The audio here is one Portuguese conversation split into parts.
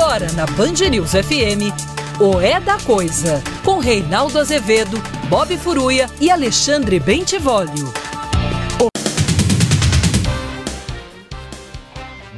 Agora na Band News FM, o É da Coisa, com Reinaldo Azevedo, Bob Furuia e Alexandre Bentivolio.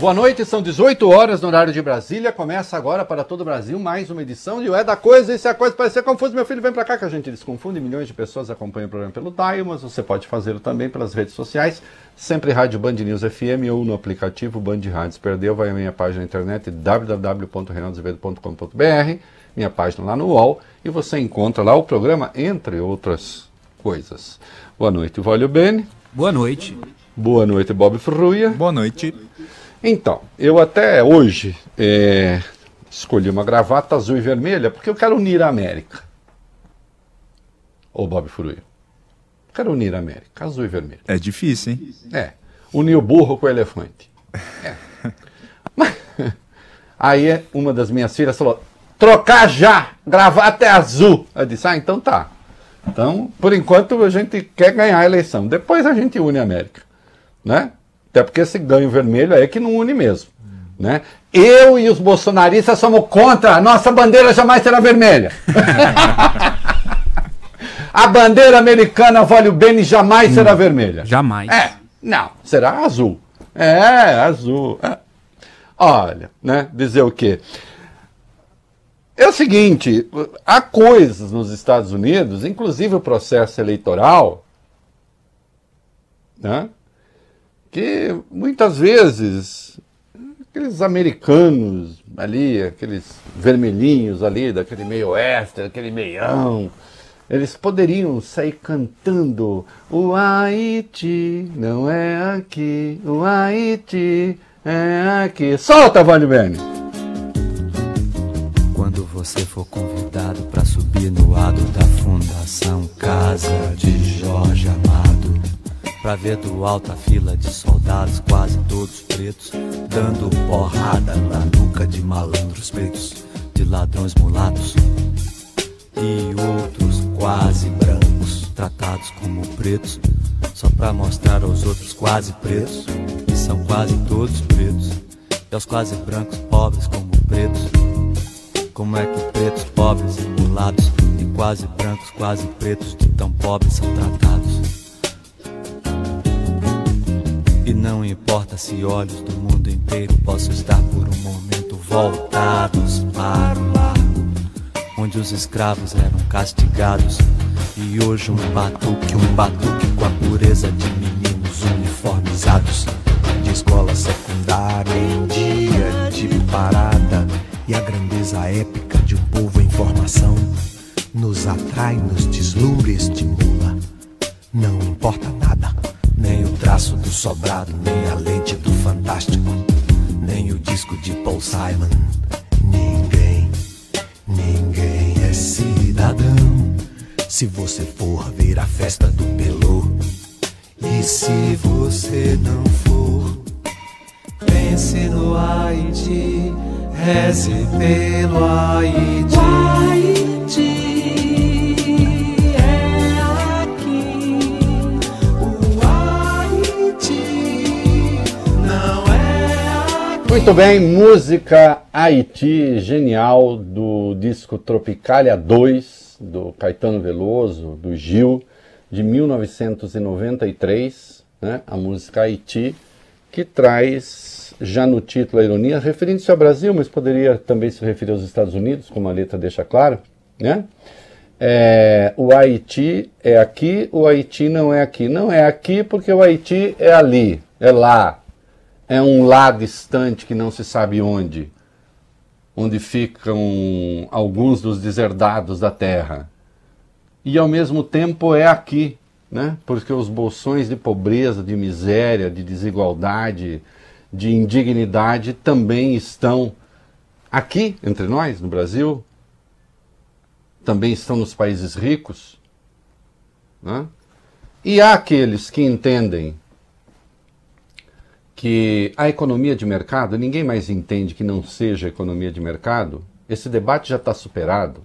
Boa noite, são 18 horas no horário de Brasília. Começa agora para todo o Brasil mais uma edição de O É da Coisa. E se a coisa parecer confusa, meu filho, vem para cá que a gente desconfunde. Milhões de pessoas acompanham o programa pelo Dial, mas você pode fazê-lo também pelas redes sociais. Sempre Rádio Band News FM ou no aplicativo Band Rádios. Perdeu, vai à minha página na internet www.reinaldozevedo.com.br, minha página lá no UOL, e você encontra lá o programa, entre outras coisas. Boa noite, Vólio Bene. Boa noite. Boa noite, Bob Ferruia. Boa noite. Então, eu até hoje é, escolhi uma gravata azul e vermelha porque eu quero unir a América. Ô Bob Furuia. Quero unir a América, azul e vermelho. É difícil, hein? É. Unir o burro com o elefante. É. Mas, aí uma das minhas filhas falou: trocar já, gravata é azul. Eu disse: ah, então tá. Então, por enquanto, a gente quer ganhar a eleição. Depois a gente une a América. Né? Até porque esse ganho vermelho é que não une mesmo. Né? Eu e os bolsonaristas somos contra, a nossa bandeira jamais será vermelha. a bandeira americana vale o bem e jamais será vermelha. Jamais. É, não, será azul. É, azul. É. Olha, né? Dizer o quê? É o seguinte, há coisas nos Estados Unidos, inclusive o processo eleitoral, né? Que muitas vezes aqueles americanos ali, aqueles vermelhinhos ali, daquele meio oeste, daquele meião, eles poderiam sair cantando o Haiti não é aqui, o Haiti é aqui. Solta, Vale Bene! Quando você for convidado para subir no lado da Fundação Casa de Jorge Amado Pra ver do alto a fila de soldados, quase todos pretos, dando porrada na nuca de malandros pretos, de ladrões mulatos e outros quase brancos, tratados como pretos, só pra mostrar aos outros quase pretos, que são quase todos pretos, e aos quase brancos pobres como pretos. Como é que pretos, pobres e mulatos, e quase brancos, quase pretos, de tão pobres são tratados? E não importa se olhos do mundo inteiro possam estar por um momento voltados para o largo, onde os escravos eram castigados. E hoje um batuque, um batuque com a pureza de meninos uniformizados de escola secundária em dia de parada e a grandeza épica de um povo em formação nos atrai, nos deslumbra estimula. Não importa nada nem o traço do sobrado, nem a lente do fantástico, nem o disco de Paul Simon. Ninguém, ninguém é cidadão. Se você for ver a festa do Pelô, e se você não for, pense no Haiti, reze pelo Haiti. Muito bem, música Haiti genial do disco Tropicália 2 do Caetano Veloso, do Gil, de 1993, né? a música Haiti, que traz já no título a ironia, referindo-se ao Brasil, mas poderia também se referir aos Estados Unidos, como a letra deixa claro, né? É, o Haiti é aqui, o Haiti não é aqui. Não é aqui porque o Haiti é ali, é lá, é um lá distante que não se sabe onde, onde ficam alguns dos deserdados da terra. E ao mesmo tempo é aqui, né? porque os bolsões de pobreza, de miséria, de desigualdade, de indignidade também estão aqui entre nós, no Brasil, também estão nos países ricos. Né? E há aqueles que entendem que a economia de mercado, ninguém mais entende que não seja economia de mercado, esse debate já está superado.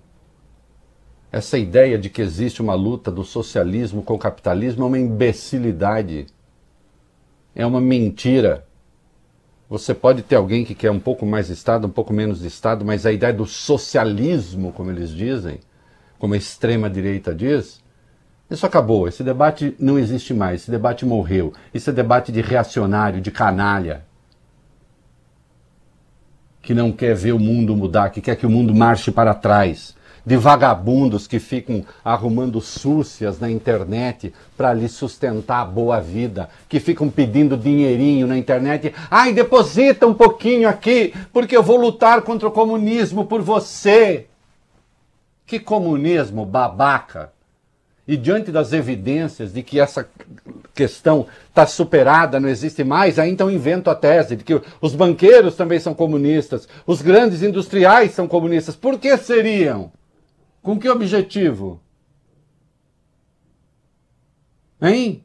Essa ideia de que existe uma luta do socialismo com o capitalismo é uma imbecilidade. É uma mentira. Você pode ter alguém que quer um pouco mais Estado, um pouco menos de Estado, mas a ideia do socialismo, como eles dizem, como a extrema-direita diz, isso acabou. Esse debate não existe mais. Esse debate morreu. Isso é debate de reacionário, de canalha. Que não quer ver o mundo mudar, que quer que o mundo marche para trás de vagabundos que ficam arrumando súcias na internet para lhe sustentar a boa vida, que ficam pedindo dinheirinho na internet. Ai, deposita um pouquinho aqui, porque eu vou lutar contra o comunismo por você. Que comunismo babaca! E diante das evidências de que essa questão está superada, não existe mais, aí então invento a tese de que os banqueiros também são comunistas, os grandes industriais são comunistas. Por que seriam? Com que objetivo? Hein?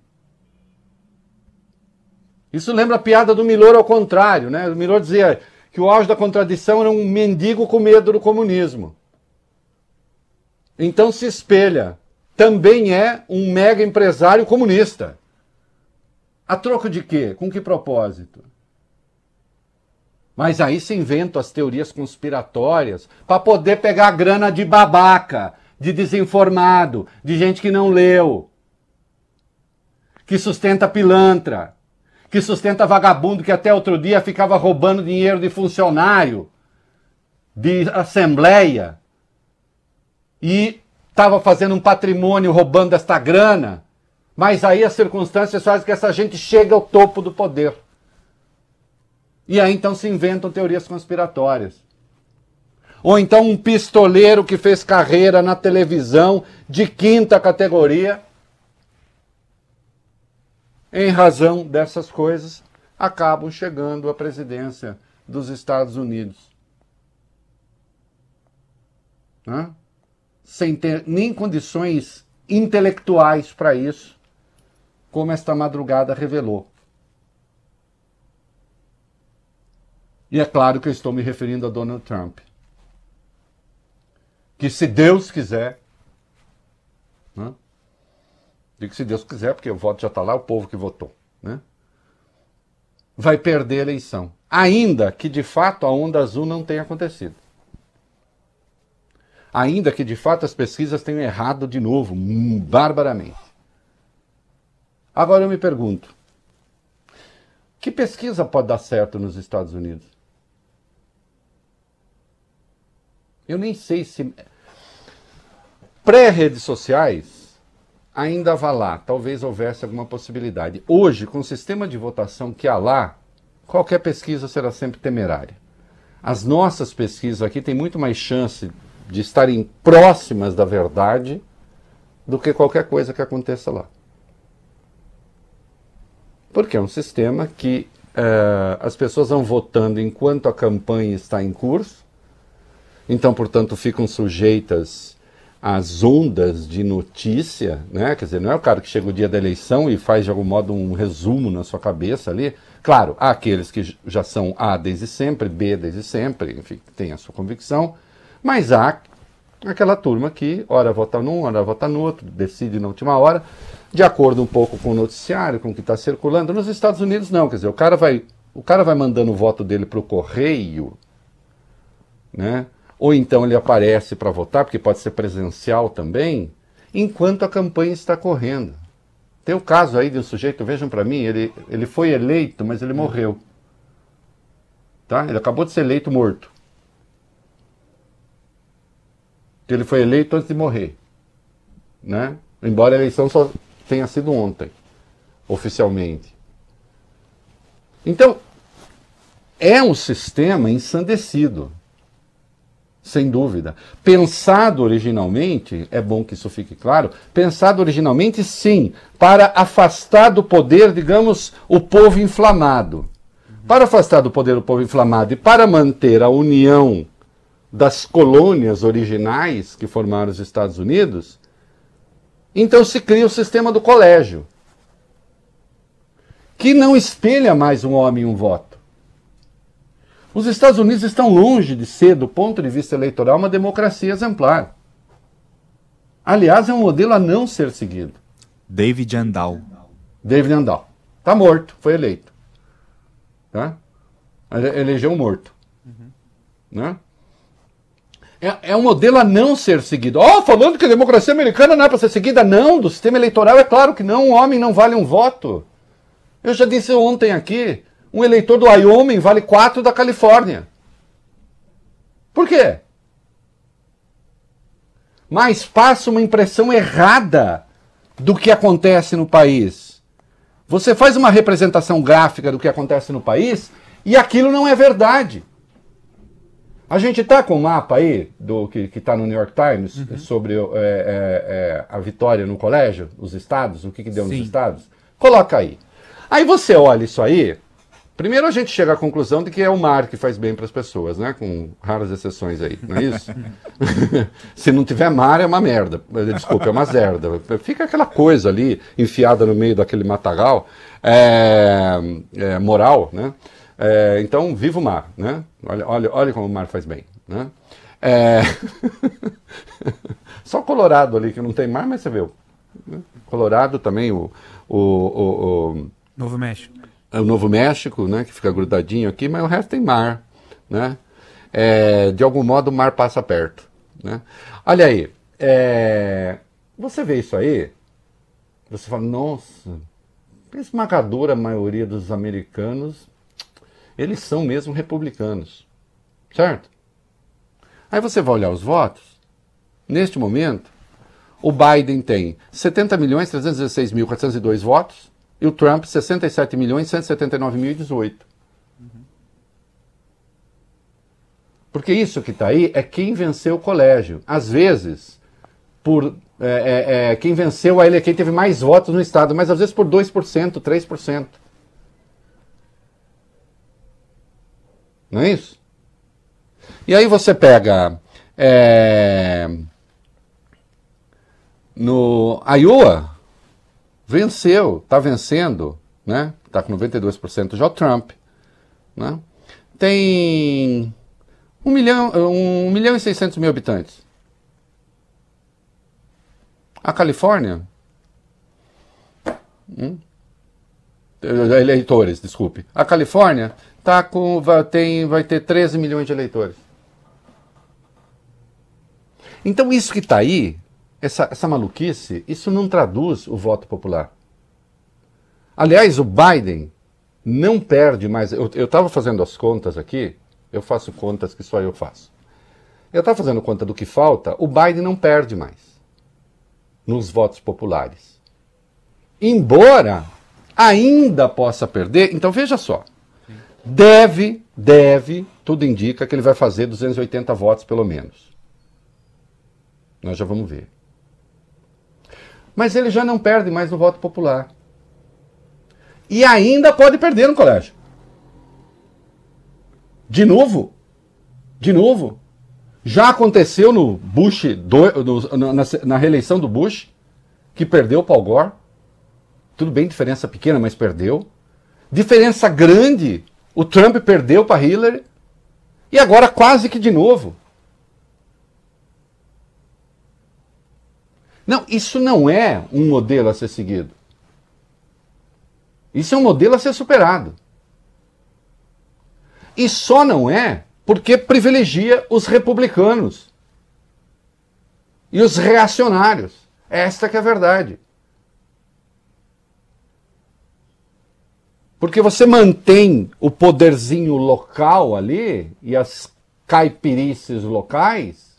Isso lembra a piada do Milor ao contrário, né? O Milor dizia que o auge da contradição era um mendigo com medo do comunismo. Então se espelha. Também é um mega empresário comunista. A troco de quê? Com que propósito? Mas aí se inventam as teorias conspiratórias para poder pegar a grana de babaca, de desinformado, de gente que não leu, que sustenta pilantra, que sustenta vagabundo que até outro dia ficava roubando dinheiro de funcionário, de assembleia, e estava fazendo um patrimônio roubando esta grana. Mas aí as circunstâncias fazem que essa gente chegue ao topo do poder. E aí então se inventam teorias conspiratórias. Ou então um pistoleiro que fez carreira na televisão de quinta categoria, em razão dessas coisas, acabam chegando à presidência dos Estados Unidos. Sem ter nem condições intelectuais para isso, como esta madrugada revelou. E é claro que eu estou me referindo a Donald Trump. Que se Deus quiser, né? digo se Deus quiser, porque o voto já está lá, o povo que votou, né? vai perder a eleição. Ainda que de fato a onda azul não tenha acontecido. Ainda que de fato as pesquisas tenham errado de novo, hum, barbaramente. Agora eu me pergunto: que pesquisa pode dar certo nos Estados Unidos? Eu nem sei se. Pré-redes sociais, ainda vá lá, talvez houvesse alguma possibilidade. Hoje, com o sistema de votação que há lá, qualquer pesquisa será sempre temerária. As nossas pesquisas aqui têm muito mais chance de estarem próximas da verdade do que qualquer coisa que aconteça lá. Porque é um sistema que uh, as pessoas vão votando enquanto a campanha está em curso então, portanto, ficam sujeitas às ondas de notícia, né? Quer dizer, não é o cara que chega o dia da eleição e faz de algum modo um resumo na sua cabeça ali. Claro, há aqueles que já são A desde sempre, B desde sempre, enfim, tem a sua convicção, mas há aquela turma que, ora vota num, ora vota no outro, decide na última hora, de acordo um pouco com o noticiário, com o que está circulando. Nos Estados Unidos, não, quer dizer, o cara vai, o cara vai mandando o voto dele para o correio, né? ou então ele aparece para votar, porque pode ser presencial também, enquanto a campanha está correndo. Tem o caso aí de um sujeito, vejam para mim, ele, ele foi eleito, mas ele morreu. Tá? Ele acabou de ser eleito morto. Ele foi eleito antes de morrer. Né? Embora a eleição só tenha sido ontem, oficialmente. Então, é um sistema ensandecido sem dúvida. Pensado originalmente, é bom que isso fique claro, pensado originalmente, sim, para afastar do poder, digamos, o povo inflamado. Para afastar do poder o povo inflamado e para manter a união das colônias originais que formaram os Estados Unidos, então se cria o sistema do colégio, que não espelha mais um homem e um voto os Estados Unidos estão longe de ser, do ponto de vista eleitoral, uma democracia exemplar. Aliás, é um modelo a não ser seguido. David Andal. David Andal. Está morto, foi eleito. Tá? Elegeu um morto. Uhum. Né? É, é, um modelo a não ser seguido. Ó, oh, falando que a democracia americana não é para ser seguida. Não, do sistema eleitoral é claro que não. Um homem não vale um voto. Eu já disse ontem aqui, um eleitor do Wyoming vale quatro da Califórnia. Por quê? Mas passa uma impressão errada do que acontece no país. Você faz uma representação gráfica do que acontece no país e aquilo não é verdade. A gente está com o um mapa aí do que está no New York Times uhum. sobre é, é, é, a vitória no colégio, os estados, o que, que deu Sim. nos estados. Coloca aí. Aí você olha isso aí. Primeiro a gente chega à conclusão de que é o mar que faz bem para as pessoas, né? Com raras exceções aí, não é isso? Se não tiver mar é uma merda. Desculpa, é uma zerda. Fica aquela coisa ali enfiada no meio daquele matagal é, é, moral, né? É, então, viva o mar, né? Olha, olha, olha como o mar faz bem, né? É... Só Colorado ali que não tem mar, mas você vê. Colorado também, o, o, o, o... Novo México. O Novo México, né? Que fica grudadinho aqui, mas o resto tem mar, né? É, de algum modo o mar passa perto, né? Olha aí, é... você vê isso aí, você fala, nossa, esmagadora maioria dos americanos eles são mesmo republicanos. Certo? Aí você vai olhar os votos. Neste momento, o Biden tem 70 milhões 316 mil 402 votos e o Trump 67 milhões 179 mil 18. Porque isso que está aí é quem venceu o colégio. Às vezes, por é, é, é, quem venceu ele é quem teve mais votos no estado, mas às vezes por 2%, 3%. Não é isso? E aí você pega. É, no Iowa, venceu, está vencendo, né? Está com 92% já o Trump. Né? Tem 1 milhão, 1 milhão e 600 mil habitantes. A Califórnia. Hum, eleitores, desculpe. A Califórnia tá com, vai, tem, vai ter 13 milhões de eleitores. Então isso que está aí, essa, essa maluquice, isso não traduz o voto popular. Aliás, o Biden não perde mais. Eu estava fazendo as contas aqui, eu faço contas que só eu faço. Eu estava fazendo conta do que falta, o Biden não perde mais nos votos populares. Embora ainda possa perder, então veja só. Deve, deve, tudo indica que ele vai fazer 280 votos pelo menos. Nós já vamos ver. Mas ele já não perde mais no voto popular. E ainda pode perder no colégio. De novo. De novo. Já aconteceu no Bush, do, na, na, reeleição do Bush, que perdeu o Paul Gore. Tudo bem, diferença pequena, mas perdeu. Diferença grande o Trump perdeu para Hillary e agora quase que de novo. Não, isso não é um modelo a ser seguido. Isso é um modelo a ser superado. E só não é porque privilegia os republicanos e os reacionários. Esta que é a verdade. Porque você mantém o poderzinho local ali e as caipirices locais,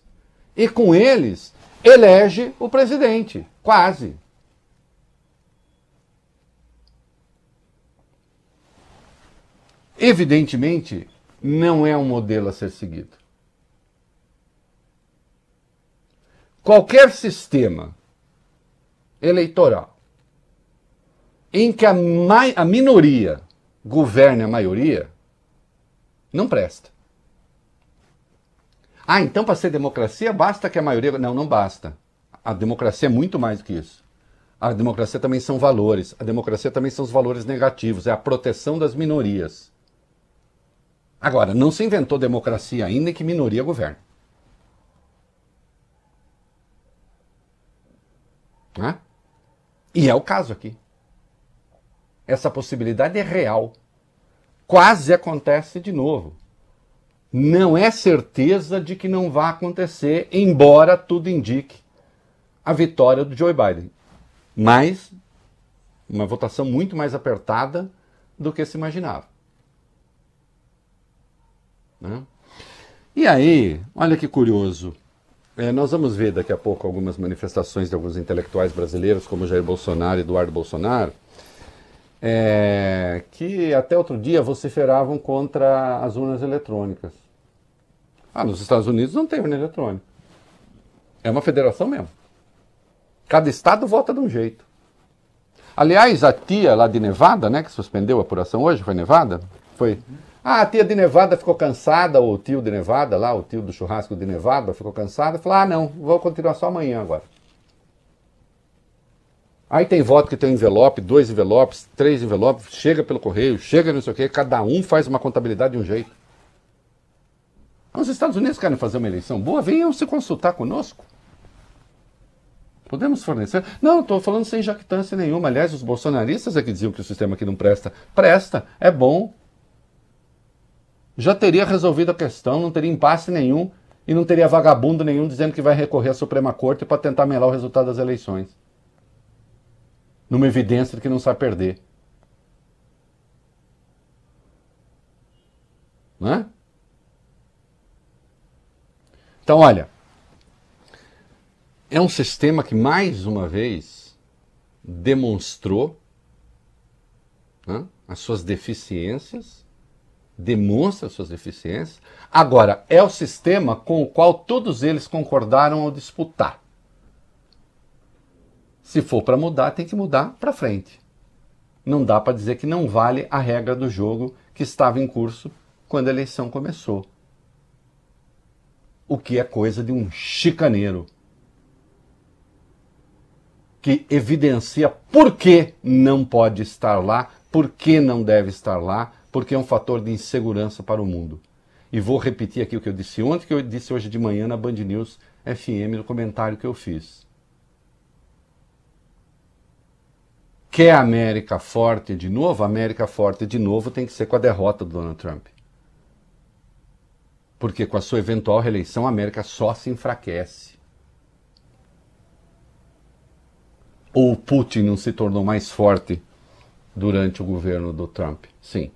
e com eles elege o presidente. Quase. Evidentemente, não é um modelo a ser seguido. Qualquer sistema eleitoral em que a, a minoria governe a maioria, não presta. Ah, então para ser democracia basta que a maioria. Não, não basta. A democracia é muito mais do que isso. A democracia também são valores. A democracia também são os valores negativos. É a proteção das minorias. Agora, não se inventou democracia ainda em que minoria governa. Né? E é o caso aqui. Essa possibilidade é real. quase acontece de novo. Não é certeza de que não vai acontecer, embora tudo indique a vitória do Joe Biden. Mas uma votação muito mais apertada do que se imaginava. Né? E aí, olha que curioso. É, nós vamos ver daqui a pouco algumas manifestações de alguns intelectuais brasileiros, como Jair Bolsonaro e Eduardo Bolsonaro, é, que até outro dia vociferavam contra as urnas eletrônicas. Ah, nos Estados Unidos não tem urna eletrônica. É uma federação mesmo. Cada estado vota de um jeito. Aliás, a tia lá de Nevada, né, que suspendeu a apuração hoje, foi Nevada? Foi. Ah, a tia de Nevada ficou cansada, ou o tio de Nevada, lá, o tio do churrasco de Nevada, ficou cansado, falou: ah, não, vou continuar só amanhã agora. Aí tem voto que tem envelope, dois envelopes, três envelopes, chega pelo correio, chega não sei o quê, cada um faz uma contabilidade de um jeito. Os Estados Unidos querem fazer uma eleição boa, venham se consultar conosco. Podemos fornecer? Não, estou falando sem jactância nenhuma. Aliás, os bolsonaristas é que diziam que o sistema aqui não presta. Presta, é bom. Já teria resolvido a questão, não teria impasse nenhum e não teria vagabundo nenhum dizendo que vai recorrer à Suprema Corte para tentar melar o resultado das eleições. Numa evidência de que não sabe perder. Não é? Então, olha, é um sistema que, mais uma vez, demonstrou né, as suas deficiências, demonstra as suas deficiências. Agora, é o sistema com o qual todos eles concordaram ao disputar. Se for para mudar, tem que mudar para frente. Não dá para dizer que não vale a regra do jogo que estava em curso quando a eleição começou. O que é coisa de um chicaneiro que evidencia por que não pode estar lá, por que não deve estar lá, porque é um fator de insegurança para o mundo. E vou repetir aqui o que eu disse ontem, que eu disse hoje de manhã na Band News FM, no comentário que eu fiz. Quer América forte de novo? América forte de novo tem que ser com a derrota do Donald Trump. Porque com a sua eventual reeleição, a América só se enfraquece. Ou o Putin não se tornou mais forte durante o governo do Trump? Sim.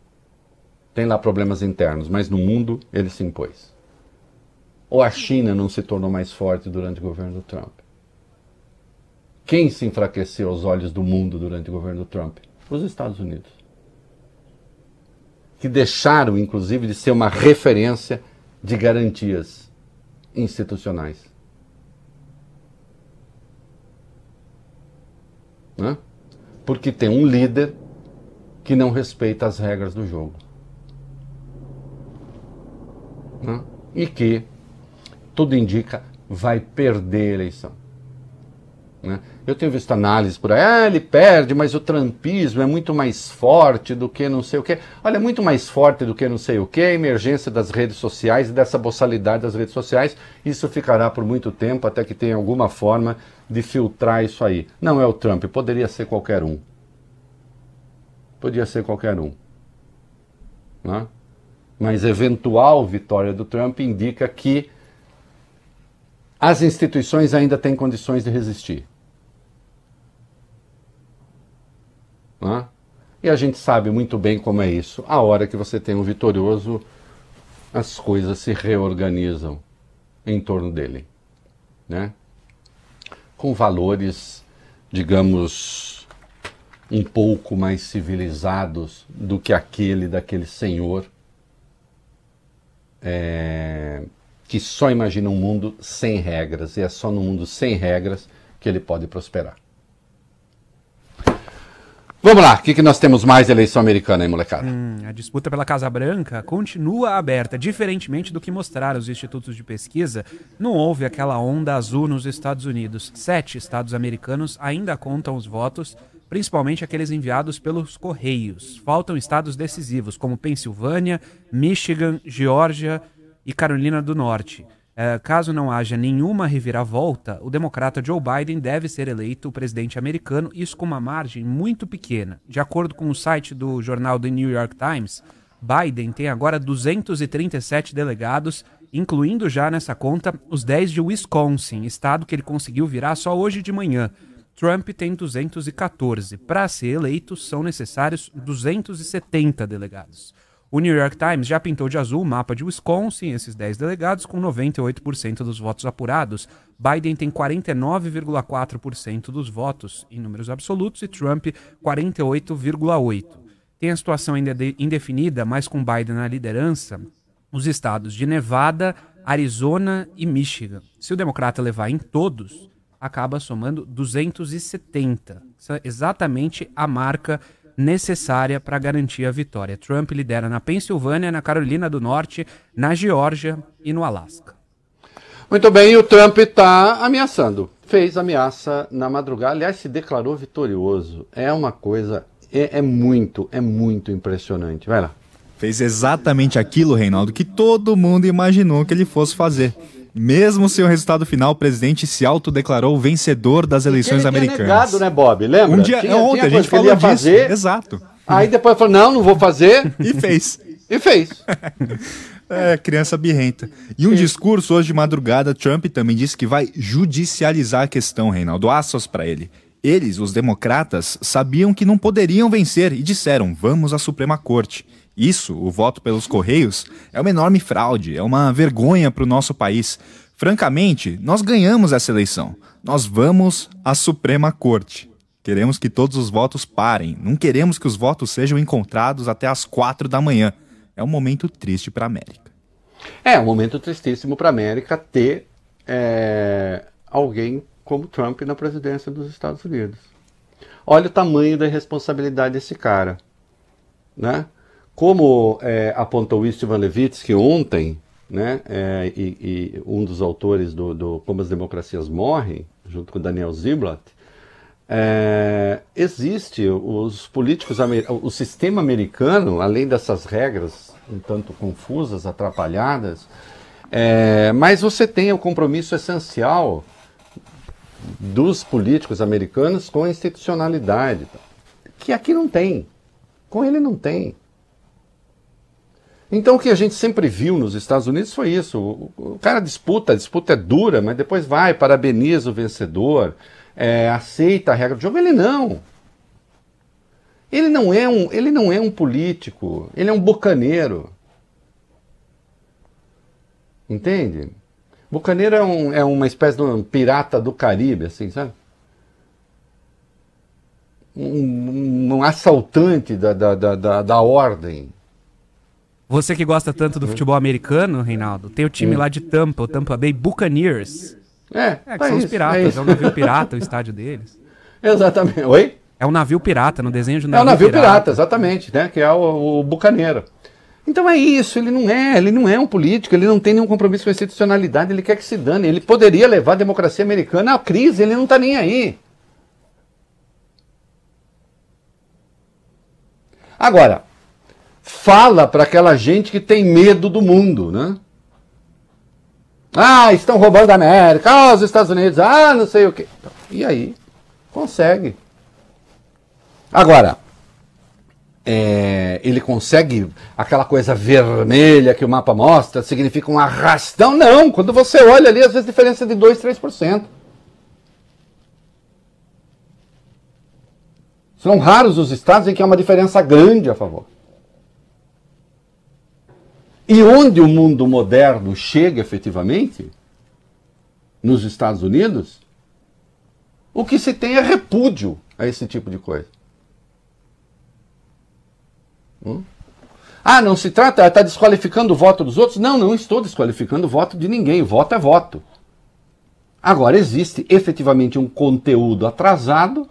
Tem lá problemas internos, mas no mundo ele se impôs. Ou a China não se tornou mais forte durante o governo do Trump? Quem se enfraqueceu aos olhos do mundo durante o governo Trump? Os Estados Unidos. Que deixaram, inclusive, de ser uma referência de garantias institucionais. Né? Porque tem um líder que não respeita as regras do jogo. Né? E que, tudo indica, vai perder a eleição. Né? Eu tenho visto análises por aí, ah, ele perde, mas o trumpismo é muito mais forte do que não sei o quê. Olha, é muito mais forte do que não sei o quê, a emergência das redes sociais e dessa boçalidade das redes sociais. Isso ficará por muito tempo até que tenha alguma forma de filtrar isso aí. Não é o Trump, poderia ser qualquer um. Podia ser qualquer um. Né? Mas eventual vitória do Trump indica que as instituições ainda têm condições de resistir. Né? E a gente sabe muito bem como é isso. A hora que você tem um vitorioso, as coisas se reorganizam em torno dele. Né? Com valores, digamos, um pouco mais civilizados do que aquele daquele senhor é, que só imagina um mundo sem regras, e é só no mundo sem regras que ele pode prosperar. Vamos lá, o que, que nós temos mais de eleição americana aí, molecada? Hum, a disputa pela Casa Branca continua aberta, diferentemente do que mostraram os institutos de pesquisa. Não houve aquela onda azul nos Estados Unidos. Sete estados americanos ainda contam os votos, principalmente aqueles enviados pelos Correios. Faltam estados decisivos, como Pensilvânia, Michigan, Geórgia e Carolina do Norte. É, caso não haja nenhuma reviravolta, o democrata Joe Biden deve ser eleito presidente americano, isso com uma margem muito pequena. De acordo com o site do jornal The New York Times, Biden tem agora 237 delegados, incluindo já nessa conta os 10 de Wisconsin, estado que ele conseguiu virar só hoje de manhã. Trump tem 214. Para ser eleito, são necessários 270 delegados. O New York Times já pintou de azul o mapa de Wisconsin, esses 10 delegados, com 98% dos votos apurados. Biden tem 49,4% dos votos em números absolutos e Trump 48,8%. Tem a situação ainda indefinida, mas com Biden na liderança, os estados de Nevada, Arizona e Michigan. Se o democrata levar em todos, acaba somando 270. Essa é exatamente a marca necessária para garantir a vitória. Trump lidera na Pensilvânia, na Carolina do Norte, na Geórgia e no Alasca. Muito bem, e o Trump está ameaçando. Fez ameaça na madrugada, aliás, se declarou vitorioso. É uma coisa, é, é muito, é muito impressionante. Vai lá. Fez exatamente aquilo, Reinaldo, que todo mundo imaginou que ele fosse fazer. Mesmo sem o resultado final, o presidente se autodeclarou vencedor das eleições ele americanas. negado, né, Bob? Lembra? Um dia tinha, ontem tinha a gente falou disso. Fazer, Exato. Aí depois falou: "Não, não vou fazer". e fez. E fez. é, criança birrenta. E um Sim. discurso hoje de madrugada, Trump também disse que vai judicializar a questão, Reinaldo. Assos para ele. Eles, os democratas, sabiam que não poderiam vencer e disseram: "Vamos à Suprema Corte". Isso, o voto pelos Correios, é uma enorme fraude, é uma vergonha para o nosso país. Francamente, nós ganhamos essa eleição. Nós vamos à Suprema Corte. Queremos que todos os votos parem. Não queremos que os votos sejam encontrados até as quatro da manhã. É um momento triste para a América. É um momento tristíssimo para a América ter é, alguém como Trump na presidência dos Estados Unidos. Olha o tamanho da responsabilidade desse cara, né? Como é, apontou Istvan Levitsky ontem, né, é, e, e, um dos autores do, do, Como as Democracias Morrem, junto com Daniel Ziblatt, é, existe os políticos, o sistema americano, além dessas regras um tanto confusas, atrapalhadas, é, mas você tem o compromisso essencial dos políticos americanos com a institucionalidade, que aqui não tem, com ele não tem. Então o que a gente sempre viu nos Estados Unidos foi isso. O, cara disputa, a disputa é dura, mas depois vai, parabeniza o vencedor, é, aceita a regra do jogo. Ele não. Ele não é um, ele não é um político, ele é um bocaneiro. Entende? Bocaneiro é, um, é uma espécie de um pirata do Caribe, assim, sabe? Um, um assaltante da, da, da, da ordem. Você que gosta tanto do futebol americano, Reinaldo, tem o time lá de Tampa, o Tampa Bay Buccaneers. É, é que tá são isso, os piratas, é, é um navio pirata o estádio deles. Exatamente. Oi? É um navio pirata, no desenho de um navio É um navio pirata, pirata exatamente, né? Que é o, o bucaneiro. Então é isso, ele não é, ele não é um político, ele não tem nenhum compromisso com a institucionalidade, ele quer que se dane. Ele poderia levar a democracia americana à crise, ele não está nem aí. Agora, fala para aquela gente que tem medo do mundo, né? Ah, estão roubando a América, ah, os Estados Unidos, ah, não sei o quê. E aí, consegue. Agora, é, ele consegue aquela coisa vermelha que o mapa mostra, significa um arrastão? Não, quando você olha ali, às vezes diferença de 2, 3%. São raros os estados em que há uma diferença grande a favor. E onde o mundo moderno chega efetivamente, nos Estados Unidos, o que se tem é repúdio a esse tipo de coisa. Hum? Ah, não se trata, está desqualificando o voto dos outros? Não, não estou desqualificando o voto de ninguém. Voto é voto. Agora, existe efetivamente um conteúdo atrasado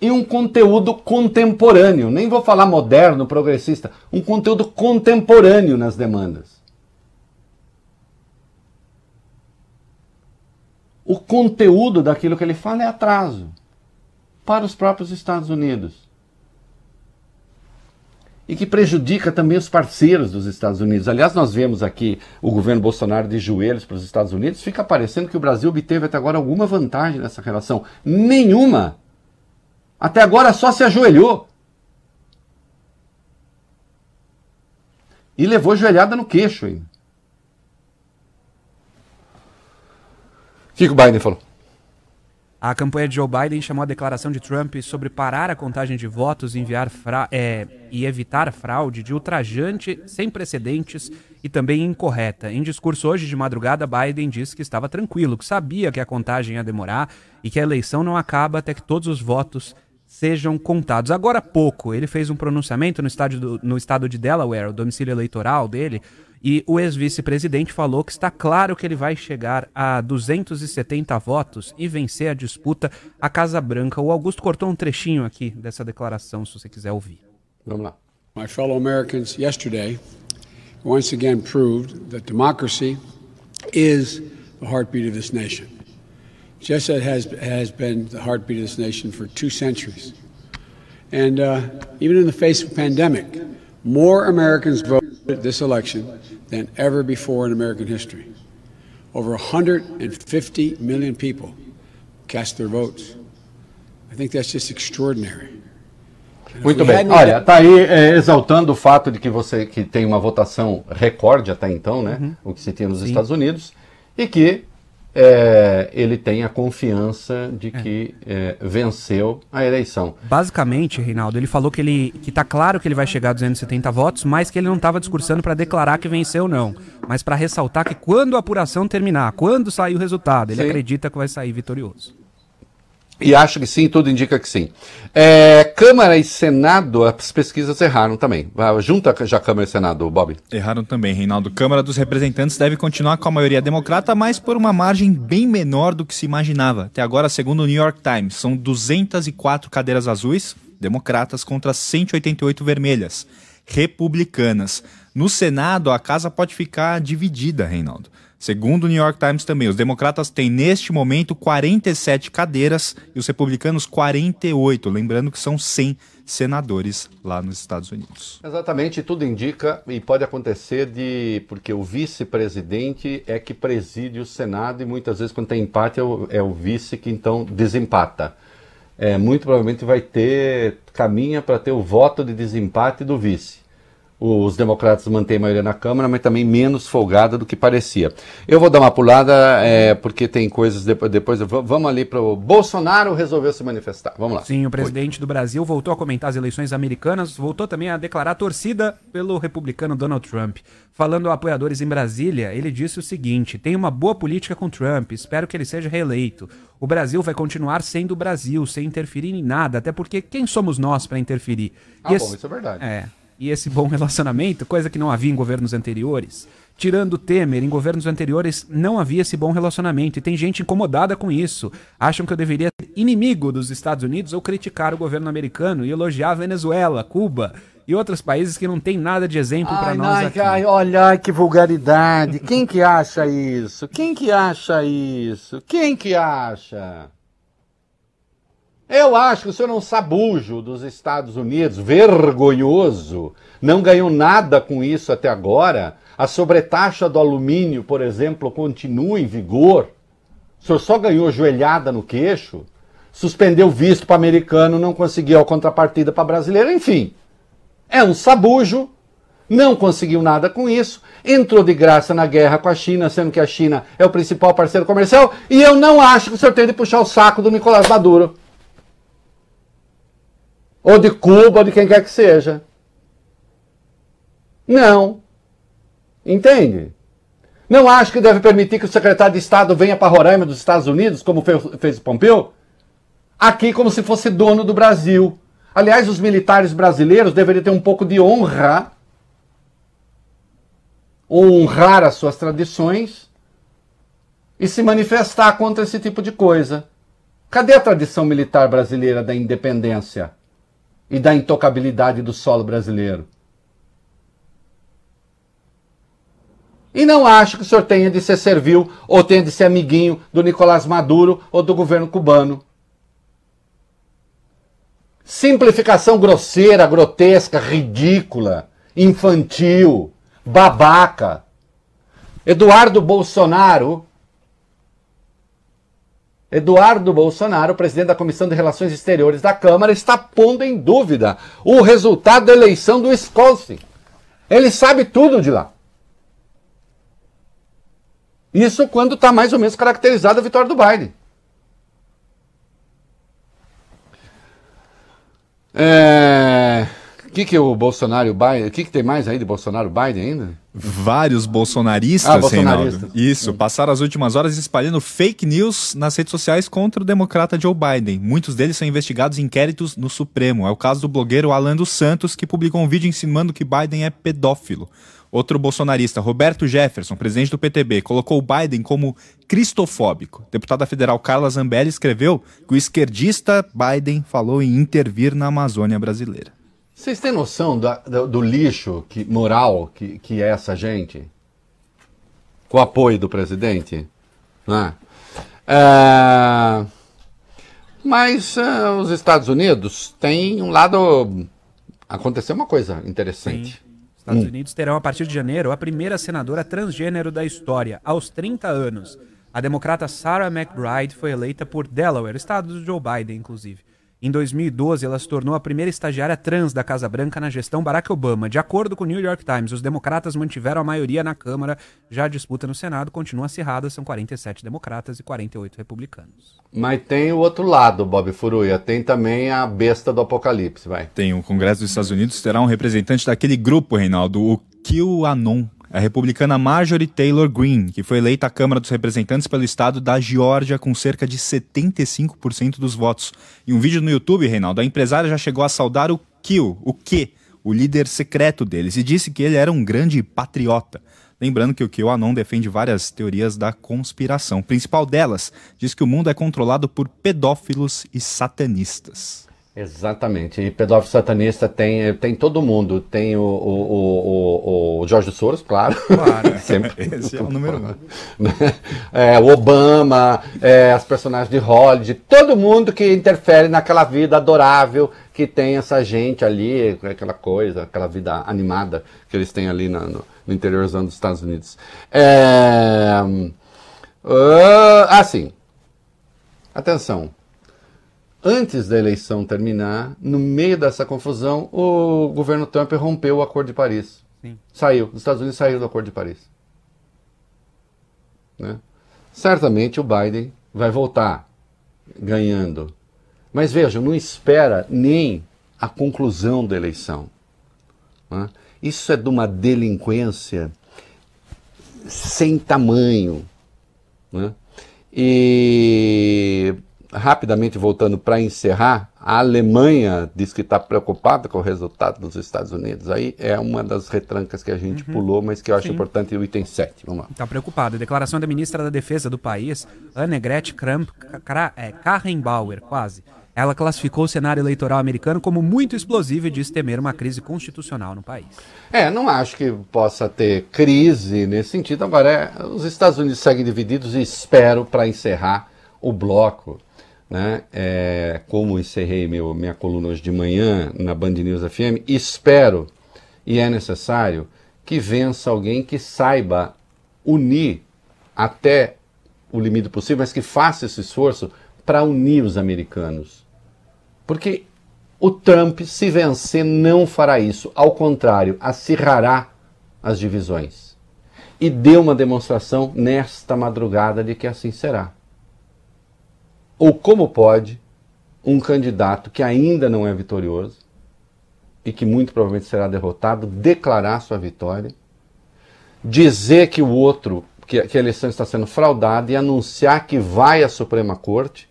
e um conteúdo contemporâneo. Nem vou falar moderno, progressista. Um conteúdo contemporâneo nas demandas. O conteúdo daquilo que ele fala é atraso para os próprios Estados Unidos. E que prejudica também os parceiros dos Estados Unidos. Aliás, nós vemos aqui o governo Bolsonaro de joelhos para os Estados Unidos, fica parecendo que o Brasil obteve até agora alguma vantagem nessa relação. Nenhuma! Até agora só se ajoelhou. E levou joelhada no queixo ainda. O que, que o Biden falou? A campanha de Joe Biden chamou a declaração de Trump sobre parar a contagem de votos e, enviar é, e evitar fraude de ultrajante, sem precedentes e também incorreta. Em discurso hoje de madrugada, Biden disse que estava tranquilo, que sabia que a contagem ia demorar e que a eleição não acaba até que todos os votos sejam contados. Agora há pouco, ele fez um pronunciamento no, do, no estado de Delaware, o domicílio eleitoral dele, e o ex-vice-presidente falou que está claro que ele vai chegar a 270 votos e vencer a disputa à Casa Branca. O Augusto cortou um trechinho aqui dessa declaração, se você quiser ouvir. Vamos lá. My fellow Americans yesterday once again proved that democracy is the heartbeat of this nation. Just as it has, has been the heartbeat of this nation for two centuries. And uh, even in the face of a pandemic, more Americans voted this election than ever before in American history. Over 150 million people cast their votes. I think that's just extraordinary. Muito bem. Olha, está aí é, exaltando o fato de que você que tem uma votação recorde até então, né? Uhum. O que se tinha nos Sim. Estados Unidos, e que é, ele tem a confiança de é. que é, venceu a eleição. Basicamente, Reinaldo, ele falou que ele que está claro que ele vai chegar a 270 votos, mas que ele não estava discursando para declarar que venceu não, mas para ressaltar que quando a apuração terminar, quando sair o resultado, ele Sim. acredita que vai sair vitorioso. E acho que sim, tudo indica que sim. É, Câmara e Senado, as pesquisas erraram também. Junta já Câmara e Senado, Bob. Erraram também, Reinaldo. Câmara dos Representantes deve continuar com a maioria democrata, mas por uma margem bem menor do que se imaginava. Até agora, segundo o New York Times, são 204 cadeiras azuis, democratas, contra 188 vermelhas, republicanas. No Senado, a casa pode ficar dividida, Reinaldo. Segundo o New York Times também, os democratas têm neste momento 47 cadeiras e os republicanos 48, lembrando que são 100 senadores lá nos Estados Unidos. Exatamente, tudo indica e pode acontecer de porque o vice-presidente é que preside o Senado e muitas vezes quando tem empate é o, é o vice que então desempata. É, muito provavelmente vai ter caminha para ter o voto de desempate do vice os democratas mantêm a maioria na Câmara, mas também menos folgada do que parecia. Eu vou dar uma pulada, é, porque tem coisas depois. depois vamos ali para o Bolsonaro resolveu se manifestar. Vamos lá. Sim, o presidente Oi. do Brasil voltou a comentar as eleições americanas, voltou também a declarar torcida pelo republicano Donald Trump. Falando a apoiadores em Brasília, ele disse o seguinte: tem uma boa política com Trump, espero que ele seja reeleito. O Brasil vai continuar sendo o Brasil, sem interferir em nada, até porque quem somos nós para interferir? Ah, esse... bom, isso é verdade. É e esse bom relacionamento, coisa que não havia em governos anteriores. Tirando Temer, em governos anteriores não havia esse bom relacionamento e tem gente incomodada com isso. Acham que eu deveria ser inimigo dos Estados Unidos ou criticar o governo americano e elogiar a Venezuela, Cuba e outros países que não tem nada de exemplo para nós ai, aqui. Ai, olha que vulgaridade. Quem que acha isso? Quem que acha isso? Quem que acha? Eu acho que o senhor é um sabujo dos Estados Unidos, vergonhoso, não ganhou nada com isso até agora. A sobretaxa do alumínio, por exemplo, continua em vigor. O senhor só ganhou joelhada no queixo, suspendeu visto para americano, não conseguiu a contrapartida para brasileiro, enfim. É um sabujo, não conseguiu nada com isso, entrou de graça na guerra com a China, sendo que a China é o principal parceiro comercial, e eu não acho que o senhor tem de puxar o saco do Nicolás Maduro ou de Cuba, ou de quem quer que seja. Não. Entende? Não acho que deve permitir que o secretário de Estado venha para Roraima dos Estados Unidos, como fez Pompeu, aqui como se fosse dono do Brasil. Aliás, os militares brasileiros deveriam ter um pouco de honra, honrar as suas tradições e se manifestar contra esse tipo de coisa. Cadê a tradição militar brasileira da independência? E da intocabilidade do solo brasileiro. E não acho que o senhor tenha de ser servil ou tenha de ser amiguinho do Nicolás Maduro ou do governo cubano. Simplificação grosseira, grotesca, ridícula, infantil, babaca. Eduardo Bolsonaro Eduardo Bolsonaro, presidente da Comissão de Relações Exteriores da Câmara, está pondo em dúvida o resultado da eleição do Wisconsin. Ele sabe tudo de lá. Isso quando está mais ou menos caracterizada a vitória do Biden. É... O que, que o Bolsonaro e o Biden. O que, que tem mais aí de Bolsonaro e Biden ainda? Vários bolsonaristas, Ah. Reinaldo. Isso, passaram as últimas horas espalhando fake news nas redes sociais contra o democrata Joe Biden. Muitos deles são investigados em inquéritos no Supremo. É o caso do blogueiro Alan dos Santos, que publicou um vídeo insinuando que Biden é pedófilo. Outro bolsonarista, Roberto Jefferson, presidente do PTB, colocou o Biden como cristofóbico. Deputada federal Carla Zambelli escreveu que o esquerdista Biden falou em intervir na Amazônia brasileira. Vocês têm noção da- do, do lixo que, moral que, que é essa gente? Com o apoio do presidente? Né? É, Mas é, os Estados Unidos têm um lado. Aconteceu uma coisa interessante. Estados Unidos terão a partir de janeiro a primeira senadora transgênero da história, aos 30 anos. A democrata Sarah McBride foi eleita por Delaware, estado do Joe Biden, inclusive. Em 2012, ela se tornou a primeira estagiária trans da Casa Branca na gestão Barack Obama. De acordo com o New York Times, os democratas mantiveram a maioria na Câmara. Já a disputa no Senado continua acirrada, são 47 democratas e 48 republicanos. Mas tem o outro lado, Bob Furuia. Tem também a besta do apocalipse, vai. Tem o Congresso dos Estados Unidos terá um representante daquele grupo, Reinaldo, o QAnon, a republicana Marjorie Taylor Greene, que foi eleita à Câmara dos Representantes pelo estado da Geórgia com cerca de 75% dos votos. Em um vídeo no YouTube, Reinaldo, a empresária já chegou a saudar o Q, o Q, o líder secreto deles, e disse que ele era um grande patriota. Lembrando que o QAnon defende várias teorias da conspiração. A principal delas diz que o mundo é controlado por pedófilos e satanistas. Exatamente. E pedófilo satanista tem, tem todo mundo. Tem o, o, o, o, Jorge Soros, claro. Claro. Sempre. Esse é o número um. É, o Obama, é, as personagens de Hollywood, todo mundo que interfere naquela vida adorável que tem essa gente ali, aquela coisa, aquela vida animada que eles têm ali na- no, no interiorzão dos Estados Unidos. É, ah, assim, atenção. Antes da eleição terminar, no meio dessa confusão, o governo Trump rompeu o Acordo de Paris. Sim. Saiu. Os Estados Unidos saíram do Acordo de Paris. Né? Certamente o Biden vai voltar ganhando. Mas veja, não espera nem a conclusão da eleição. né? Isso é de uma delinquência sem tamanho. né? E rapidamente voltando para encerrar, a Alemanha diz que está preocupada com o resultado dos Estados Unidos. Aí é uma das retrancas que a gente pulou, mas que eu acho Sim. importante o item 7. Vamos lá. Está preocupado. Declaração da ministra da Defesa do país, Annegret Kramp-Karrenbauer, quase. Ela classificou o cenário eleitoral americano como muito explosivo e disse temer uma crise constitucional no país. É, não acho que possa ter crise nesse sentido. Agora, é, os Estados Unidos seguem divididos e espero, para encerrar o bloco, né, é, como encerrei meu, minha coluna hoje de manhã na Band News FM, espero, e é necessário, que vença alguém que saiba unir até o limite possível, mas que faça esse esforço para unir os americanos. Porque o Trump, se vencer, não fará isso. Ao contrário, acirrará as divisões. E deu uma demonstração nesta madrugada de que assim será. Ou como pode um candidato que ainda não é vitorioso e que muito provavelmente será derrotado declarar sua vitória, dizer que o outro, que, que a eleição está sendo fraudada e anunciar que vai à Suprema Corte,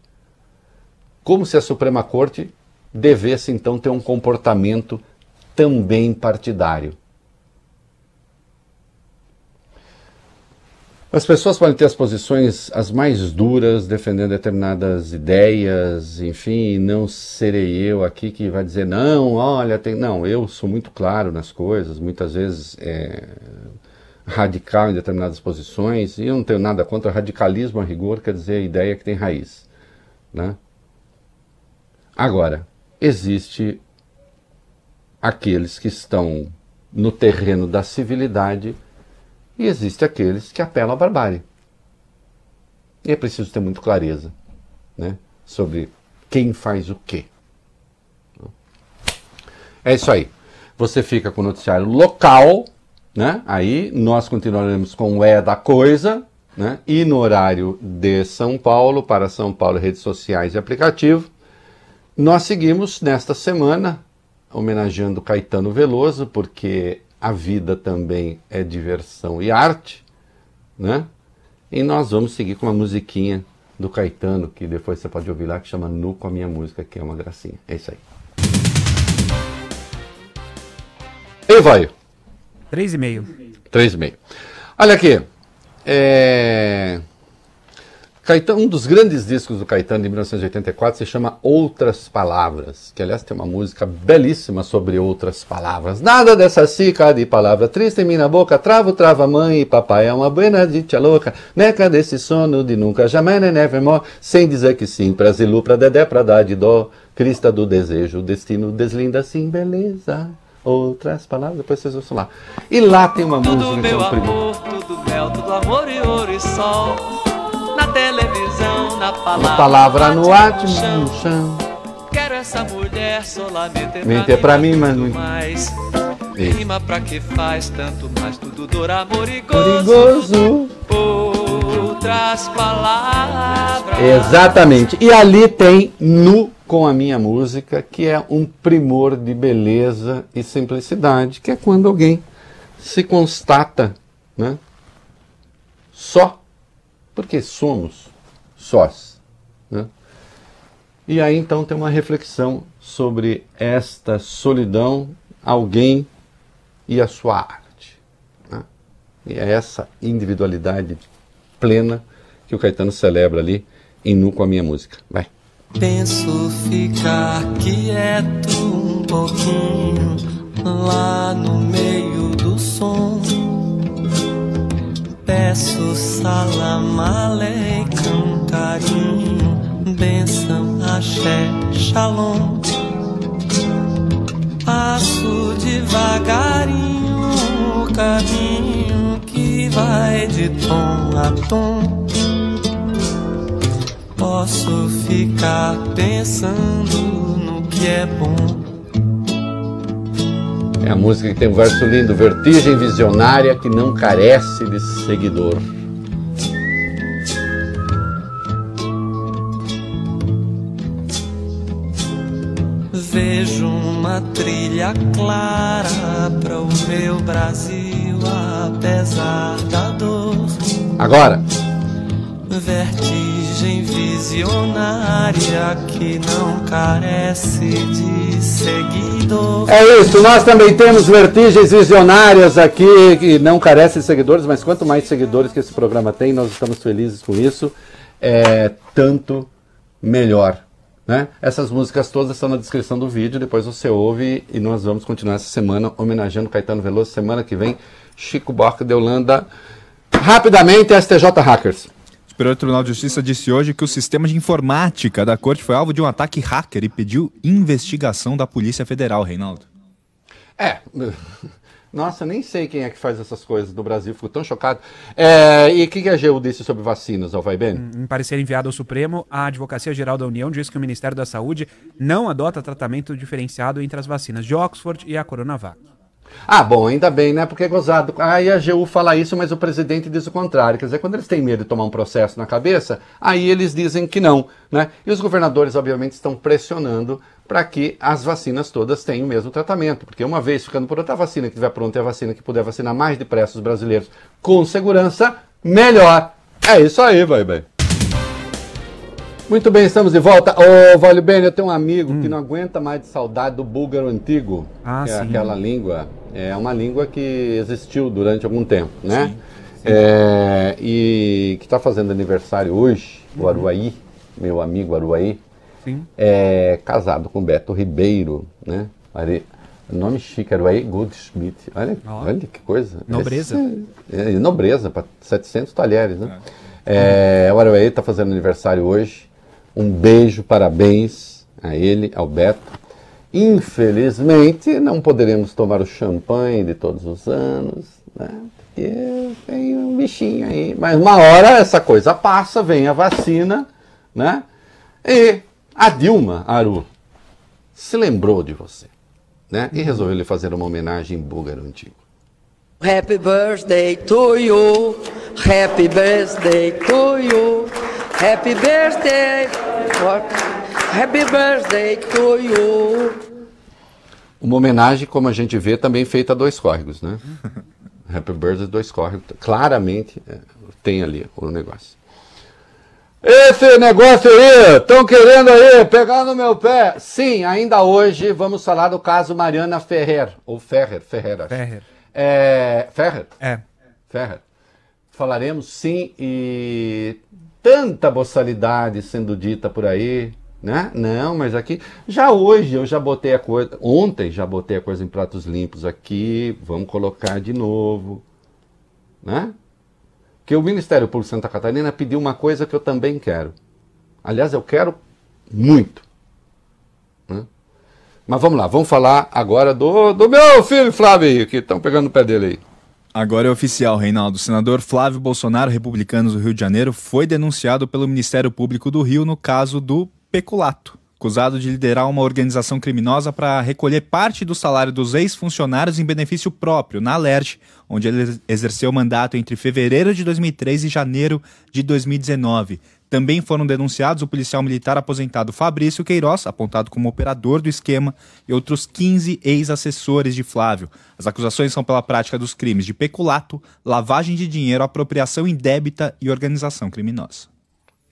como se a Suprema Corte devesse então ter um comportamento também partidário. As pessoas podem ter as posições as mais duras, defendendo determinadas ideias, enfim, não serei eu aqui que vai dizer, não, olha, tem. Não, eu sou muito claro nas coisas, muitas vezes é, radical em determinadas posições, e eu não tenho nada contra radicalismo a rigor, quer dizer, a ideia que tem raiz. Né? Agora, existe aqueles que estão no terreno da civilidade e existe aqueles que apelam à barbárie. E é preciso ter muito clareza né, sobre quem faz o quê. É isso aí. Você fica com o noticiário local né? Aí nós continuaremos com o É da Coisa, né? E no horário de São Paulo, para São Paulo, redes sociais e aplicativo. Nós seguimos nesta semana homenageando Caetano Veloso, porque a vida também é diversão e arte, né? E nós vamos seguir com uma musiquinha do Caetano, que depois você pode ouvir lá, que chama Nu com a minha música, que é uma gracinha. É isso aí. E vai. 3,5. 3,5. Olha aqui. É... Caetano, um dos grandes discos do Caetano de 1984 se chama Outras Palavras, que aliás tem uma música belíssima sobre outras palavras. Nada dessa cica de palavra triste em minha boca, travo, trava mãe e papai é uma buena dicha louca, neca desse sono de nunca jamais nem nevermore, sem dizer que sim, pra zilu, pra dedé, pra dar de dó, crista do desejo, destino deslinda assim, beleza. Outras palavras, depois vocês vão lá. E lá tem uma Tudo música que é meu primo. amor, tudo mel, tudo amor e ouro e sol. Na televisão, na palavra, palavra no ar, no chão. chão. Quero essa mulher solamente Mente é pra mim, mas não- mais. Rima pra que faz tanto mais, tudo dor, amor e Perigoso. Outras palavras. Exatamente. E ali tem Nu com a minha música, que é um primor de beleza e simplicidade, que é quando alguém se constata, né? Só, porque somos sós, né? E aí então tem uma reflexão sobre esta solidão, alguém e a sua arte. né? E é essa individualidade plena que o Caetano celebra ali em Nu com a minha música. Vai. Penso ficar quieto um pouquinho lá no meio do som. Peço salam aleikum, carinho, benção, axé, shalom. Passo devagarinho o caminho que vai de tom a tom. Posso ficar pensando no que é bom. É a música que tem um verso lindo, vertigem visionária que não carece de seguidor. Vejo uma trilha clara para o meu Brasil, apesar da dor. Agora, Vertigem visionária que não carece de seguidor. é isso, nós também temos vertigens visionárias aqui que não carecem de seguidores, mas quanto mais seguidores que esse programa tem, nós estamos felizes com isso, é tanto melhor. Né? Essas músicas todas estão na descrição do vídeo, depois você ouve e nós vamos continuar essa semana homenageando Caetano Veloso. Semana que vem, Chico Buarque de Holanda. Rapidamente, STJ Hackers. O Superior Tribunal de Justiça disse hoje que o sistema de informática da corte foi alvo de um ataque hacker e pediu investigação da Polícia Federal, Reinaldo. É. Nossa, nem sei quem é que faz essas coisas no Brasil, fico tão chocado. É, e o que, que a AGU disse sobre vacinas, ao vai bem? Em parecer enviado ao Supremo, a Advocacia Geral da União diz que o Ministério da Saúde não adota tratamento diferenciado entre as vacinas de Oxford e a Coronavac. Ah, bom, ainda bem, né? Porque é gozado. Aí a AGU fala isso, mas o presidente diz o contrário. Quer dizer, quando eles têm medo de tomar um processo na cabeça, aí eles dizem que não, né? E os governadores, obviamente, estão pressionando para que as vacinas todas tenham o mesmo tratamento. Porque uma vez ficando por outra vacina que estiver pronta e a vacina que puder vacinar mais depressa os brasileiros com segurança, melhor. É isso aí, vai bem. Muito bem, estamos de volta. Ô, Vale Bem, eu tenho um amigo que não aguenta mais de saudade do búlgaro antigo, Ah, que é sim. aquela língua, é uma língua que existiu durante algum tempo, né? É, e que está fazendo aniversário hoje, o Aruaí, meu amigo Aruaí, Sim. é casado com Beto Ribeiro, né? Are- Nome chique, Aruaí Goldschmidt. Olha, Ó. olha que coisa. Nobreza. Esse é, é, nobreza, para 700 talheres, né? É, o Aruaí está fazendo aniversário hoje. Um beijo, parabéns a ele, ao Beto. Infelizmente, não poderemos tomar o champanhe de todos os anos, né? Porque tem um bichinho aí. Mas uma hora essa coisa passa, vem a vacina, né? E a Dilma Aru se lembrou de você, né? E resolveu lhe fazer uma homenagem em búlgaro antigo. Happy birthday to you. Happy birthday to you. Happy birthday. Happy birthday to you. Uma homenagem, como a gente vê, também feita a dois córregos, né? Happy Birthday, dois córregos. Claramente é, tem ali o negócio. Esse negócio aí, estão querendo aí pegar no meu pé. Sim, ainda hoje vamos falar do caso Mariana Ferrer, ou Ferrer, Ferrer, acho. Ferrer. É, Ferrer? É. Ferrer. Falaremos sim e tanta boçalidade sendo dita por aí, né? Não, mas aqui já hoje eu já botei a coisa, ontem já botei a coisa em pratos limpos aqui, vamos colocar de novo, né? Que o Ministério Público de Santa Catarina pediu uma coisa que eu também quero. Aliás, eu quero muito. Né? Mas vamos lá, vamos falar agora do, do meu filho Flávio, que estão pegando o pé dele aí. Agora é oficial, Reinaldo. Senador Flávio Bolsonaro, republicano do Rio de Janeiro, foi denunciado pelo Ministério Público do Rio no caso do peculato. Acusado de liderar uma organização criminosa para recolher parte do salário dos ex-funcionários em benefício próprio, na Alerj, onde ele exerceu mandato entre fevereiro de 2003 e janeiro de 2019. Também foram denunciados o policial militar aposentado Fabrício Queiroz, apontado como operador do esquema, e outros 15 ex-assessores de Flávio. As acusações são pela prática dos crimes de peculato, lavagem de dinheiro, apropriação indébita e organização criminosa.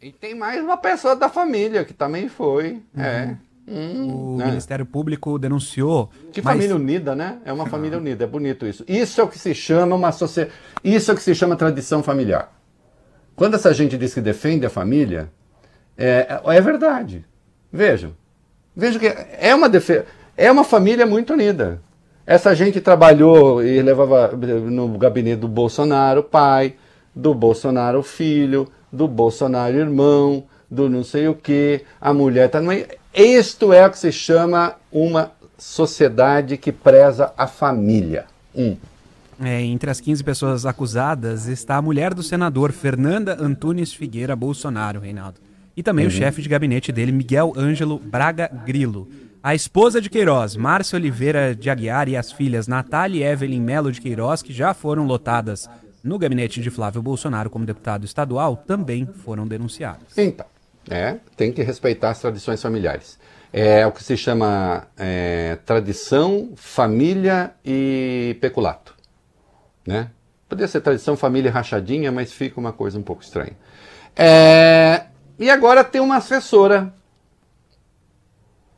E tem mais uma pessoa da família que também foi. É. O Hum, é. Ministério Público denunciou. Que mas- família unida, né? É uma família unida, é bonito isso. Isso é o que se chama uma sociedade. Isso é o que se chama tradição familiar. Quando essa gente diz que defende a família, é, é verdade. Vejam. Vejam que é uma. É uma família muito unida. Essa gente trabalhou e levava no gabinete do Bolsonaro pai, do Bolsonaro filho, do Bolsonaro irmão, do não sei o que, a mulher tá no. Isto é o que se chama uma sociedade que preza a família. Um. É, entre as 15 pessoas acusadas está a mulher do senador Fernanda Antunes Figueira Bolsonaro, Reinaldo. E também Uhum. o chefe de gabinete dele, Miguel Ângelo Braga Grilo. A esposa de Queiroz, Márcia Oliveira de Aguiar, e as filhas Natália e Evelyn Melo de Queiroz, que já foram lotadas no gabinete de Flávio Bolsonaro como deputado estadual, também foram denunciadas. Então, é, tem que respeitar as tradições familiares. É o que se chama é, tradição, família e peculato. Né? Poderia ser tradição, família rachadinha, mas fica uma coisa um pouco estranha. É, e agora tem uma assessora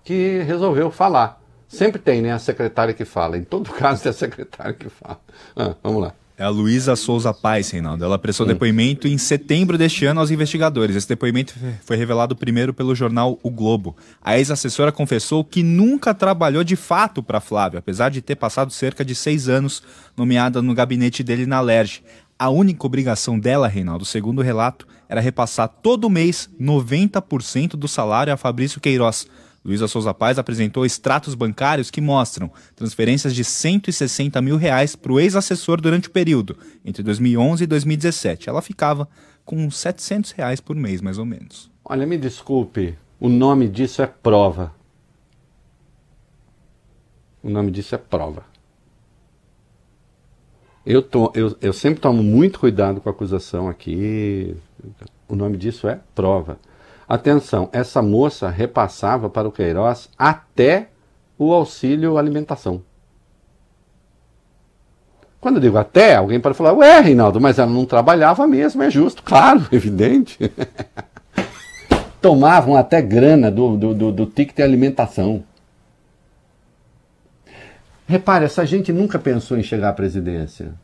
que resolveu falar. Sempre tem, né? A secretária que fala. Em todo caso, é a secretária que fala. Ah, vamos lá. É a Luísa Souza Paz, Reinaldo. Ela prestou depoimento em setembro deste ano aos investigadores. Esse depoimento foi revelado primeiro pelo jornal O Globo. A ex-assessora confessou que nunca trabalhou de fato para Flávio, apesar de ter passado cerca de seis anos nomeada no gabinete dele na LERJ. A única obrigação dela, Reinaldo, segundo o relato, era repassar todo mês 90% do salário a Fabrício Queiroz. Luísa Souza Paz apresentou extratos bancários que mostram transferências de 160 mil reais para o ex-assessor durante o período, entre 2011 e 2017. Ela ficava com 700 reais por mês, mais ou menos. Olha, me desculpe, o nome disso é prova. O nome disso é prova. Eu, to, eu, eu sempre tomo muito cuidado com a acusação aqui. O nome disso é prova. Atenção, essa moça repassava para o Queiroz até o auxílio alimentação. Quando eu digo até, alguém pode falar, ué, Reinaldo, mas ela não trabalhava mesmo, é justo, claro, evidente. Tomavam até grana do, do, do, do ticket alimentação. Repare, essa gente nunca pensou em chegar à presidência.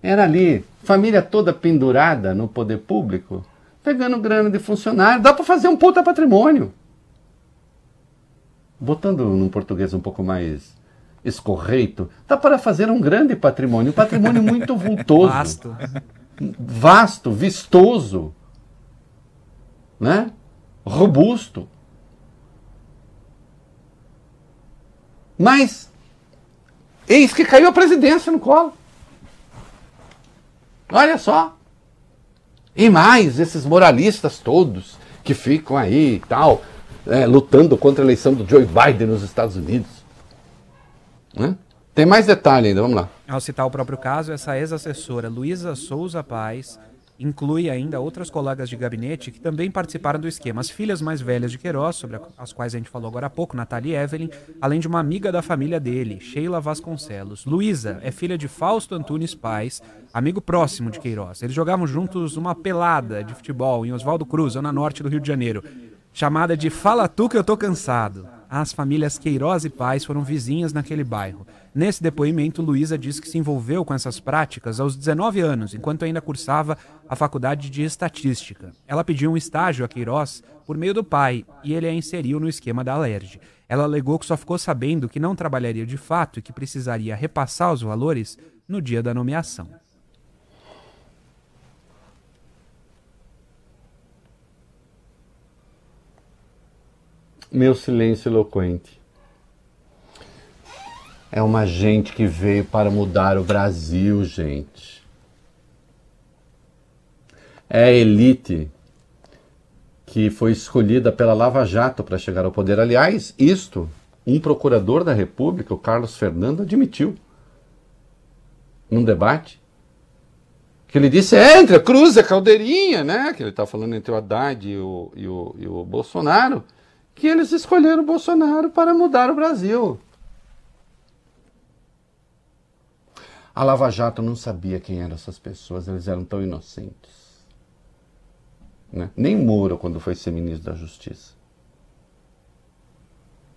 Era ali, família toda pendurada no poder público, pegando grana de funcionário. Dá para fazer um puta patrimônio. Botando num português um pouco mais escorreito, dá para fazer um grande patrimônio, um patrimônio muito vultoso, Vasto. vasto, vistoso, né? robusto. Mas eis que caiu a presidência no colo. Olha só. E mais, esses moralistas todos que ficam aí e tal, é, lutando contra a eleição do Joe Biden nos Estados Unidos. Né? Tem mais detalhe ainda, vamos lá. Ao citar o próprio caso, essa ex-assessora Luísa Souza Paz inclui ainda outras colegas de gabinete que também participaram do esquema. As filhas mais velhas de Queiroz, sobre as quais a gente falou agora há pouco, Natália e Evelyn, além de uma amiga da família dele, Sheila Vasconcelos. Luísa é filha de Fausto Antunes Paz, amigo próximo de Queiroz. Eles jogavam juntos uma pelada de futebol em Oswaldo Cruz, zona norte do Rio de Janeiro, chamada de Fala Tu Que Eu Tô Cansado. As famílias Queiroz e Paz foram vizinhas naquele bairro. Nesse depoimento, Luísa diz que se envolveu com essas práticas aos 19 anos, enquanto ainda cursava a faculdade de estatística. Ela pediu um estágio a Queiroz por meio do pai e ele a inseriu no esquema da Alerj. Ela alegou que só ficou sabendo que não trabalharia de fato e que precisaria repassar os valores no dia da nomeação. Meu silêncio eloquente. É uma gente que veio para mudar o Brasil, gente. É a elite que foi escolhida pela Lava Jato para chegar ao poder. Aliás, isto um procurador da República, o Carlos Fernando, admitiu num debate que ele disse é, entre a Cruz e a Caldeirinha, né? Que ele está falando entre o Haddad e o, e o, e o Bolsonaro, que eles escolheram o Bolsonaro para mudar o Brasil. A Lava Jato não sabia quem eram essas pessoas, eles eram tão inocentes. Né? Nem Moro, quando foi ser ministro da Justiça.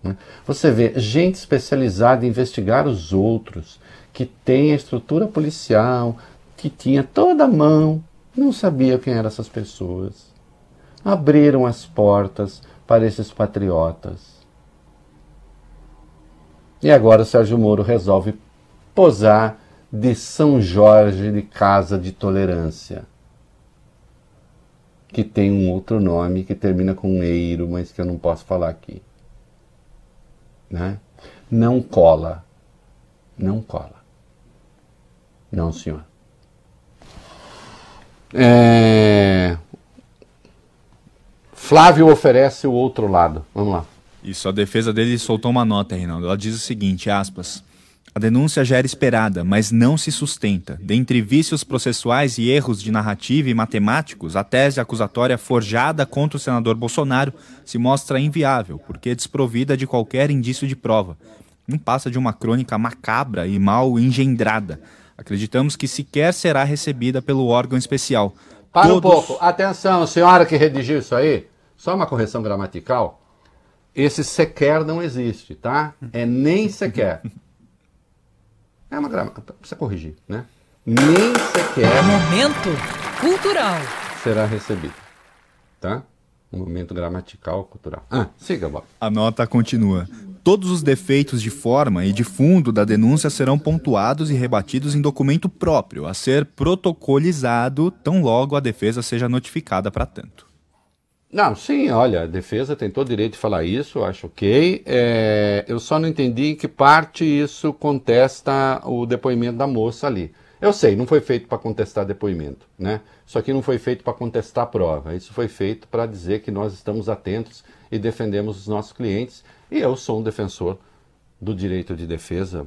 Né? Você vê gente especializada em investigar os outros, que tem a estrutura policial, que tinha toda a mão, não sabia quem eram essas pessoas. Abriram as portas para esses patriotas. E agora o Sérgio Moro resolve posar de São Jorge de Casa de Tolerância, que tem um outro nome que termina com eiro, mas que eu não posso falar aqui. Né? Não cola. Não cola. Não, senhor. É... Flávio oferece o outro lado. Vamos lá. Isso, a defesa dele soltou uma nota, Reinaldo. Ela diz o seguinte, aspas... A denúncia já era esperada, mas não se sustenta. Dentre vícios processuais e erros de narrativa e matemáticos, a tese acusatória forjada contra o senador Bolsonaro se mostra inviável, porque é desprovida de qualquer indício de prova. Não passa de uma crônica macabra e mal engendrada. Acreditamos que sequer será recebida pelo órgão especial. Para Todos... um pouco. Atenção, senhora que redigiu isso aí. Só uma correção gramatical. Esse sequer não existe, tá? É nem sequer. É uma gramática, precisa corrigir, né? Nem sequer. Momento cultural. Será recebido, tá? Um momento gramatical cultural. Ah, siga, Bob. A nota continua. Todos os defeitos de forma e de fundo da denúncia serão pontuados e rebatidos em documento próprio, a ser protocolizado tão logo a defesa seja notificada para tanto. Não, sim, olha, a defesa tem todo o direito de falar isso, acho ok. É, eu só não entendi em que parte isso contesta o depoimento da moça ali. Eu sei, não foi feito para contestar depoimento, né? Isso aqui não foi feito para contestar prova. Isso foi feito para dizer que nós estamos atentos e defendemos os nossos clientes. E eu sou um defensor do direito de defesa.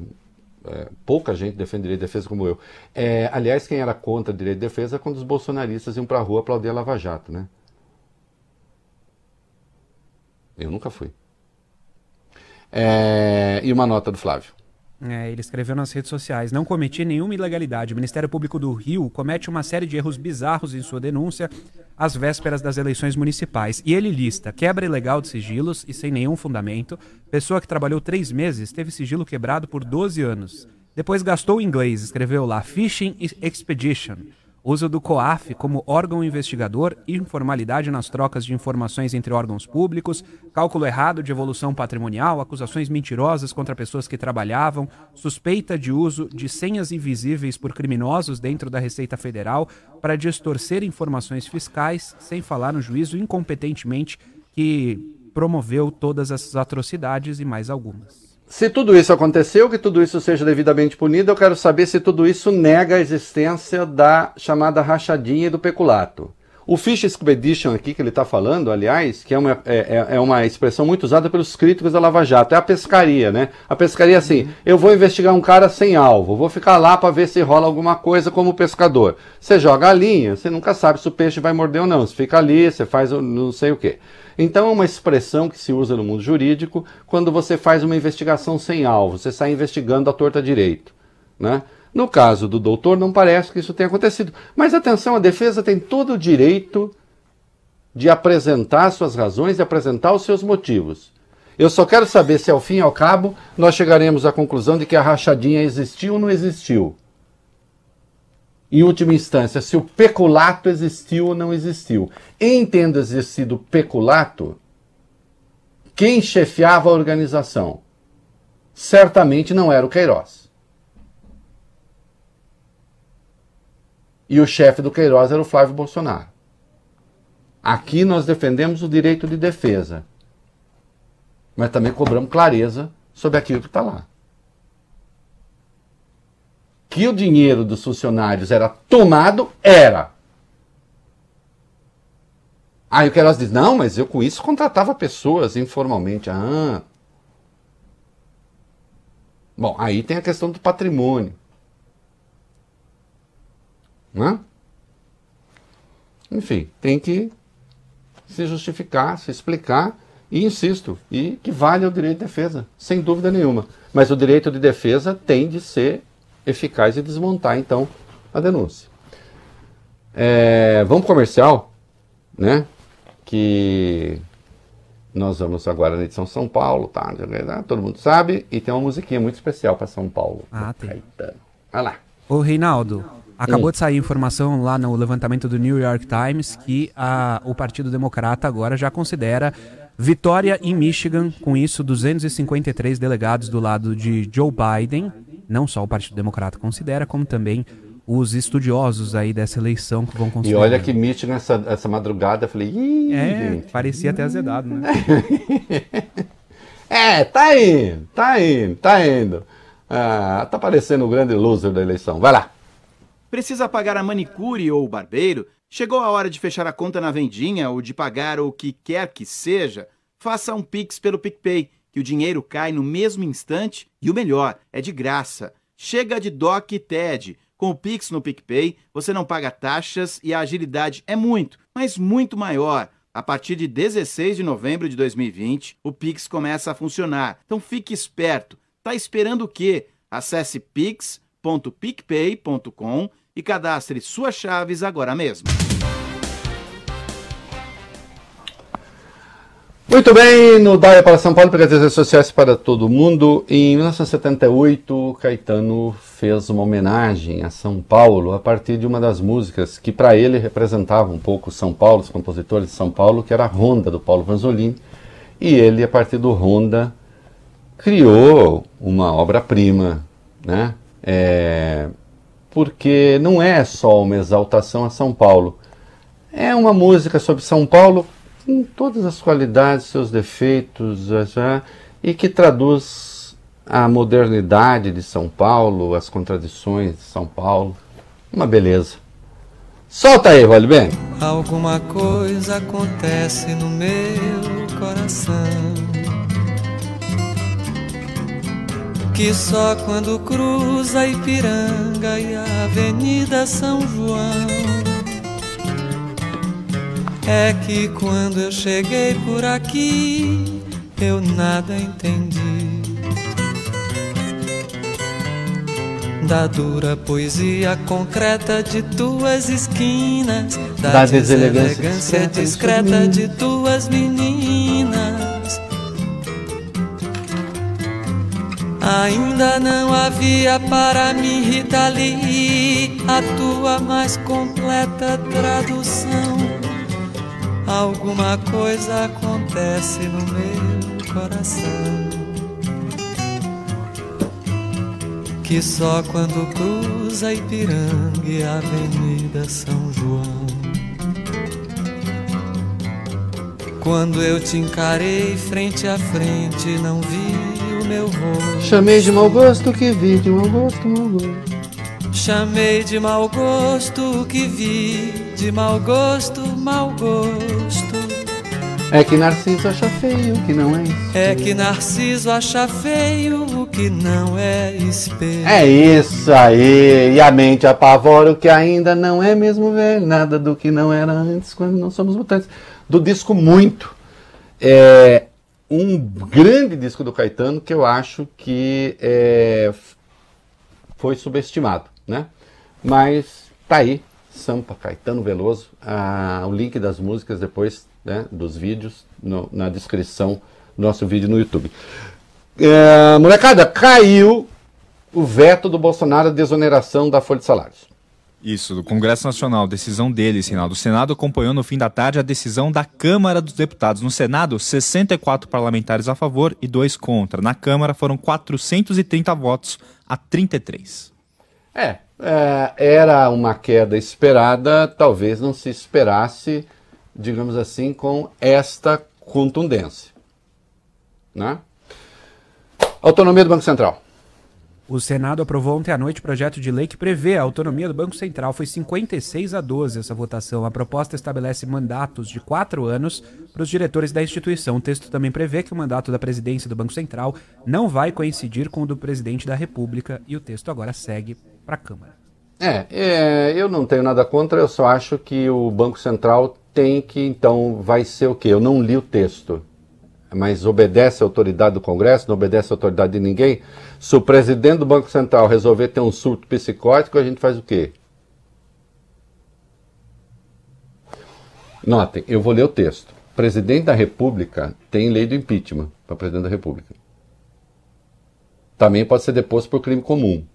É, pouca gente defende direito de defesa como eu. É, aliás, quem era contra direito de defesa é quando os bolsonaristas iam para a rua aplaudir a Lava Jato, né? Eu nunca fui. É, e uma nota do Flávio. É, ele escreveu nas redes sociais: Não cometi nenhuma ilegalidade. O Ministério Público do Rio comete uma série de erros bizarros em sua denúncia às vésperas das eleições municipais. E ele lista quebra ilegal de sigilos e sem nenhum fundamento. Pessoa que trabalhou três meses teve sigilo quebrado por 12 anos. Depois gastou inglês, escreveu lá Fishing Expedition uso do COAF como órgão investigador, informalidade nas trocas de informações entre órgãos públicos, cálculo errado de evolução patrimonial, acusações mentirosas contra pessoas que trabalhavam, suspeita de uso de senhas invisíveis por criminosos dentro da Receita Federal para distorcer informações fiscais, sem falar no juízo incompetentemente que promoveu todas essas atrocidades e mais algumas. Se tudo isso aconteceu, que tudo isso seja devidamente punido, eu quero saber se tudo isso nega a existência da chamada rachadinha e do peculato. O Fish Expedition aqui que ele está falando, aliás, que é uma, é, é, é uma expressão muito usada pelos críticos da Lava Jato, é a pescaria, né? A pescaria assim, eu vou investigar um cara sem alvo, vou ficar lá para ver se rola alguma coisa como pescador. Você joga a linha, você nunca sabe se o peixe vai morder ou não, você fica ali, você faz não sei o quê. Então é uma expressão que se usa no mundo jurídico quando você faz uma investigação sem alvo, você sai investigando a torta direito, né? No caso do doutor, não parece que isso tenha acontecido. Mas atenção, a defesa tem todo o direito de apresentar suas razões e apresentar os seus motivos. Eu só quero saber se, ao fim e ao cabo, nós chegaremos à conclusão de que a rachadinha existiu ou não existiu. Em última instância, se o peculato existiu ou não existiu. Em tendo existido peculato, quem chefiava a organização? Certamente não era o Queiroz. E o chefe do Queiroz era o Flávio Bolsonaro. Aqui nós defendemos o direito de defesa, mas também cobramos clareza sobre aquilo que está lá. Que o dinheiro dos funcionários era tomado, era. Aí o Queiroz diz: não, mas eu com isso contratava pessoas informalmente. Ah. Bom, aí tem a questão do patrimônio. Né? Enfim, tem que se justificar, se explicar e insisto, e que vale o direito de defesa, sem dúvida nenhuma. Mas o direito de defesa tem de ser eficaz e desmontar, então, a denúncia. É, vamos comercial, né? Que nós vamos agora na edição São Paulo, tá? Todo mundo sabe, e tem uma musiquinha muito especial para São Paulo. Ah, tem. Caetano. Vai lá. Ô, Reinaldo, Acabou de sair informação lá no levantamento do New York Times que a, o Partido Democrata agora já considera vitória em Michigan, com isso 253 delegados do lado de Joe Biden. Não só o Partido Democrata considera, como também os estudiosos aí dessa eleição que vão considerar. E olha que Michigan essa, essa madrugada, eu falei, Ih, é, gente. parecia até azedado, né? é, tá indo, tá indo, tá indo. Ah, tá parecendo o grande loser da eleição. Vai lá. Precisa pagar a manicure ou o barbeiro? Chegou a hora de fechar a conta na vendinha ou de pagar o que quer que seja? Faça um Pix pelo PicPay, que o dinheiro cai no mesmo instante e o melhor, é de graça. Chega de Doc e TED. Com o Pix no PicPay, você não paga taxas e a agilidade é muito, mas muito maior. A partir de 16 de novembro de 2020, o Pix começa a funcionar. Então fique esperto. Tá esperando o quê? Acesse pix.picpay.com e cadastre suas chaves agora mesmo. Muito bem, no Daia para São Paulo, pelas redes sociais para todo mundo. Em 1978, Caetano fez uma homenagem a São Paulo a partir de uma das músicas que para ele representava um pouco São Paulo, os compositores de São Paulo, que era a Ronda do Paulo Vanzolini. E ele, a partir do Ronda, criou uma obra-prima, né? É, porque não é só uma exaltação a São Paulo. É uma música sobre São Paulo com todas as qualidades, seus defeitos, já, e que traduz a modernidade de São Paulo, as contradições de São Paulo. Uma beleza. Solta aí, vale bem. Alguma coisa acontece no meu coração que só quando cruza Ipiranga e a Avenida São João. É que quando eu cheguei por aqui eu nada entendi. Da dura poesia concreta de tuas esquinas, da, Da deselegância deselegância discreta de tuas meninas. Ainda não havia para mim, Rita Lee, a tua mais completa tradução. Alguma coisa acontece no meu coração. Que só quando cruza Ipiranga e a Avenida São João. Quando eu te encarei frente a frente, não vi meu rosto. Chamei de mau gosto que vi, de mau gosto, mau gosto. Chamei de mau gosto que vi, de mau gosto mau gosto. É que Narciso acha feio o que não é isso. É que Narciso acha feio o que não é espelho. É isso aí. E a mente apavora o que ainda não é mesmo velho. Nada do que não era antes quando não somos mutantes. Do disco Muito. É um grande disco do Caetano que eu acho que é, foi subestimado, né? Mas tá aí, Sampa, Caetano Veloso. Ah, o link das músicas depois, né, dos vídeos, no- na descrição do nosso vídeo no YouTube. É, molecada, caiu o veto do Bolsonaro à desoneração da folha de salários. Isso, do Congresso Nacional, decisão deles, Reinaldo. O Senado acompanhou no fim da tarde a decisão da Câmara dos Deputados. No Senado, 64 parlamentares a favor e 2 contra. Na Câmara foram 430 votos a 33. É, é, era uma queda esperada, talvez não se esperasse, digamos assim, com esta contundência. Né? Autonomia do Banco Central. O Senado aprovou ontem à noite o projeto de lei que prevê a autonomia do Banco Central. Foi 56 a 12 essa votação. A proposta estabelece mandatos de quatro anos para os diretores da instituição. O texto também prevê que o mandato da presidência do Banco Central não vai coincidir com o do presidente da República e o texto agora segue para a Câmara. É, é, eu não tenho nada contra, eu só acho que o Banco Central tem que, então, vai ser o quê? Eu não li o texto, mas obedece a autoridade do Congresso, não obedece a autoridade de ninguém. Se o presidente do Banco Central resolver ter um surto psicótico, a gente faz o quê? Notem, eu vou ler o texto. Presidente da República tem lei do impeachment para presidente da República. Também pode ser deposto por crime comum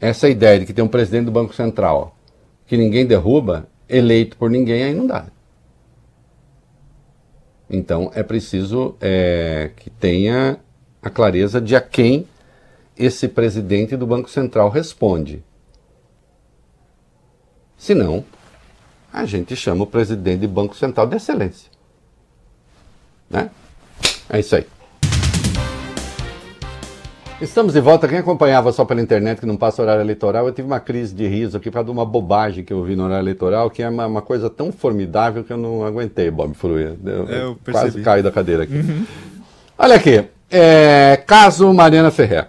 essa ideia de que tem um presidente do Banco Central que ninguém derruba, eleito por ninguém, aí não dá. Então é preciso é, que tenha a clareza de a quem esse presidente do Banco Central responde. Senão, a gente chama o presidente do Banco Central de excelência. Né? É isso aí. Estamos de volta. Quem acompanhava só pela internet que não passa horário eleitoral, eu tive uma crise de riso aqui por causa de uma bobagem que eu vi no horário eleitoral, que é uma, uma coisa tão formidável que eu não aguentei, Bob Fruia. Eu, É, eu quase percebi. caí da cadeira aqui. Olha aqui. é, caso Mariana Ferrer.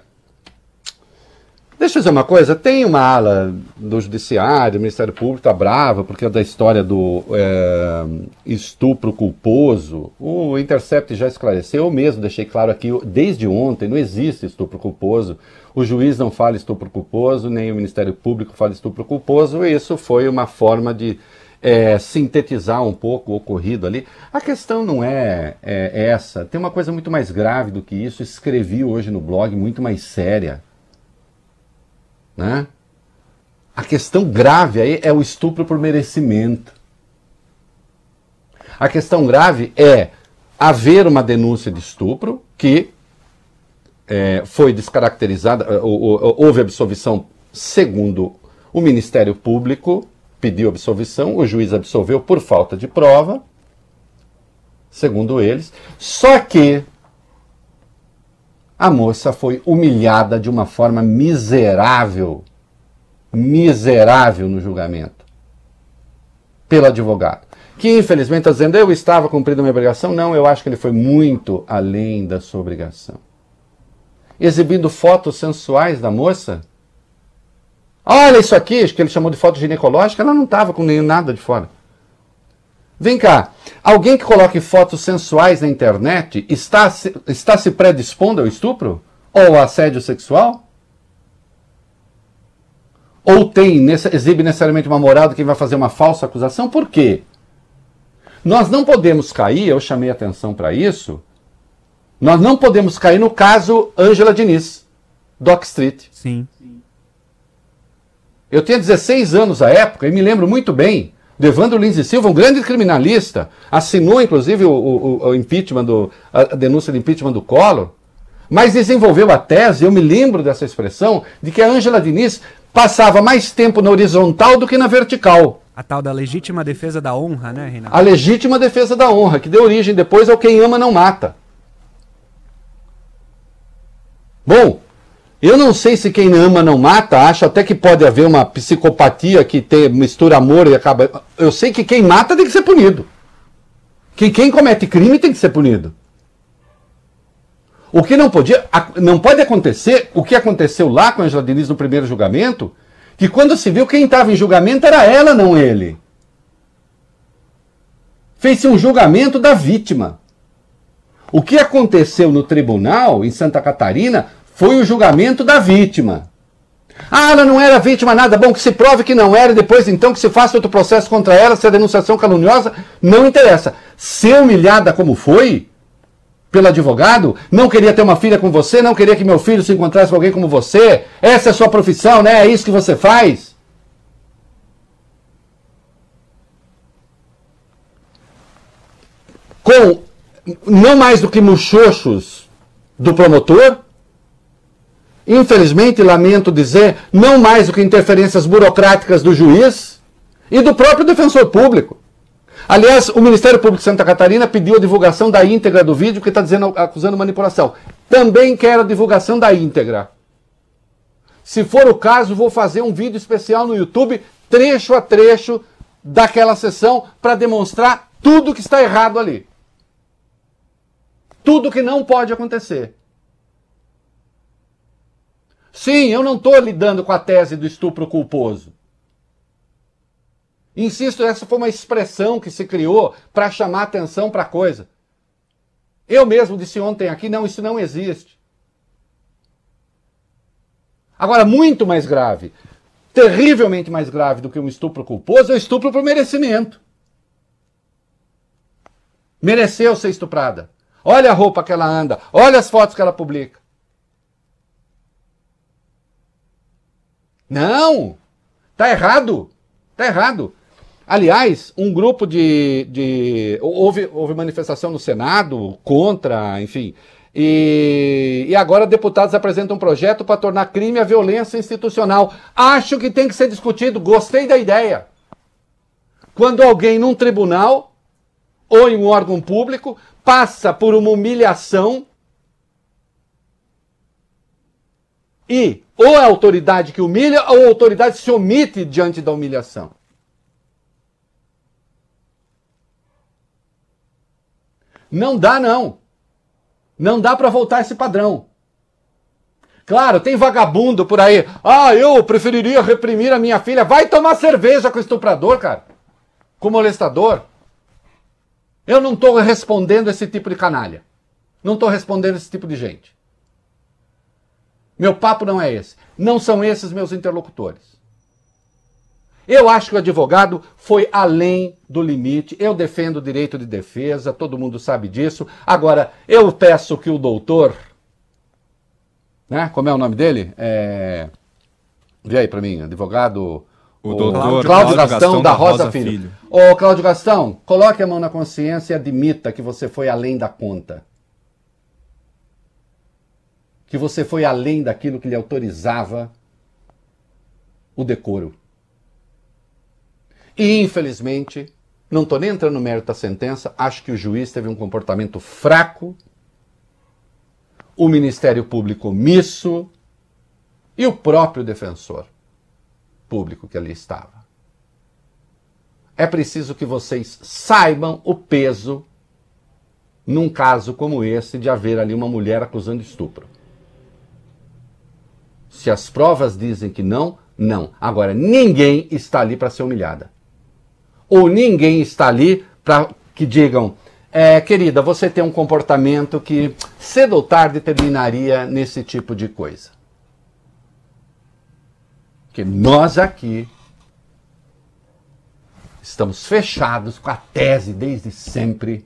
Deixa eu dizer uma coisa, tem uma ala do Judiciário, do Ministério Público, está brava, porque é da história do é, estupro culposo. O Intercept já esclareceu, eu mesmo deixei claro aqui, desde ontem, não existe estupro culposo. O juiz não fala estupro culposo, nem o Ministério Público fala estupro culposo, e isso foi uma forma de é, sintetizar um pouco o ocorrido ali. A questão não é, é essa, tem uma coisa muito mais grave do que isso, escrevi hoje no blog, muito mais séria. Né? A questão grave aí é o estupro por merecimento. A questão grave é haver uma denúncia de estupro que é, foi descaracterizada, é, ou- ou- houve absolvição segundo o Ministério Público, pediu absolvição, o juiz absolveu por falta de prova, segundo eles, só que a moça foi humilhada de uma forma miserável, miserável no julgamento, pelo advogado. Que infelizmente está dizendo, eu estava cumprindo a minha obrigação. Não, eu acho que ele foi muito além da sua obrigação. Exibindo fotos sensuais da moça. Olha isso aqui, acho que ele chamou de foto ginecológica, ela não estava com nem nada de fora. Vem cá, alguém que coloque fotos sensuais na internet está se, está se predispondo ao estupro? Ou ao assédio sexual? Ou tem, exibe necessariamente uma moral de quem vai fazer uma falsa acusação? Por quê? Nós não podemos cair, eu chamei atenção para isso, nós não podemos cair no caso Ângela Diniz, Doc Street. Sim. Eu tinha 16 anos à época e me lembro muito bem do Evandro Lins e Silva, um grande criminalista, assinou inclusive o, o- o impeachment do, a a denúncia de impeachment do Collor, mas desenvolveu a tese, eu me lembro dessa expressão, de que a Ângela Diniz passava mais tempo na horizontal do que na vertical. A tal da legítima defesa da honra, né, Reinaldo? A legítima defesa da honra, que deu origem depois ao quem ama não mata. Bom, Eu não sei se quem ama não mata, acho até que pode haver uma psicopatia que tem, mistura amor e acaba. Eu sei que quem mata tem que ser punido. Que quem comete crime tem que ser punido. O que não podia, não pode acontecer o que aconteceu lá com a Angela Diniz no primeiro julgamento, que quando se viu quem estava em julgamento era ela, não ele. Fez-se um julgamento da vítima. O que aconteceu no tribunal em Santa Catarina foi o julgamento da vítima. Ah, ela não era vítima, nada bom, que se prove que não era, depois então que se faça outro processo contra ela, se a denunciação caluniosa, não interessa. Ser humilhada como foi, pelo advogado, não queria ter uma filha com você, não queria que meu filho se encontrasse com alguém como você, essa é a sua profissão, né? É isso que você faz. Com não mais do que muxoxos do promotor, infelizmente, lamento dizer, não mais do que interferências burocráticas do juiz e do próprio defensor público. Aliás, o Ministério Público de Santa Catarina pediu a divulgação da íntegra do vídeo que está dizendo, acusando manipulação. Também quero a divulgação da íntegra. Se for o caso, vou fazer um vídeo especial no YouTube, trecho a trecho daquela sessão, para demonstrar tudo que está errado ali. Tudo que não pode acontecer. Sim, eu não estou lidando com a tese do estupro culposo. Insisto, essa foi uma expressão que se criou para chamar atenção para a coisa. Eu mesmo disse ontem aqui: não, isso não existe. Agora, muito mais grave, terrivelmente mais grave do que um estupro culposo é o estupro por merecimento. Mereceu ser estuprada. Olha a roupa que ela anda, olha as fotos que ela publica. Não! Tá errado! Tá errado. Aliás, um grupo de. de houve, houve manifestação no Senado contra, enfim. E, e agora deputados apresentam um projeto para tornar crime a violência institucional. Acho que tem que ser discutido, gostei da ideia. Quando alguém num tribunal ou em um órgão público passa por uma humilhação e ou a autoridade que humilha ou a autoridade se omite diante da humilhação. Não dá não. Não dá para voltar esse padrão. Claro, tem vagabundo por aí. Ah, eu preferiria reprimir a minha filha. Vai tomar cerveja com o estuprador, cara. Com o molestador. Eu não estou respondendo esse tipo de canalha. Não estou respondendo esse tipo de gente. Meu papo não é esse. Não são esses meus interlocutores. Eu acho que o advogado foi além do limite. Eu defendo o direito de defesa, todo mundo sabe disso. Agora, eu peço que o doutor. Né? Como é o nome dele? É... Vê aí para mim, advogado. O doutor Cláudio Gastão, Gastão da, Rosa, Rosa Filho. Filho. Ô, Cláudio Gastão, coloque a mão na consciência e admita que você foi além da conta. Que você foi além daquilo que lhe autorizava o decoro. E, infelizmente, não estou nem entrando no mérito da sentença, acho que o juiz teve um comportamento fraco, o Ministério Público omisso e o próprio defensor público que ali estava. É preciso que vocês saibam o peso, num caso como esse, de haver ali uma mulher acusando estupro. Se as provas dizem que não, não. Agora, ninguém está ali para ser humilhada. Ou ninguém está ali para que digam, é, querida, você tem um comportamento que cedo ou tarde terminaria nesse tipo de coisa. Porque nós aqui estamos fechados com a tese desde sempre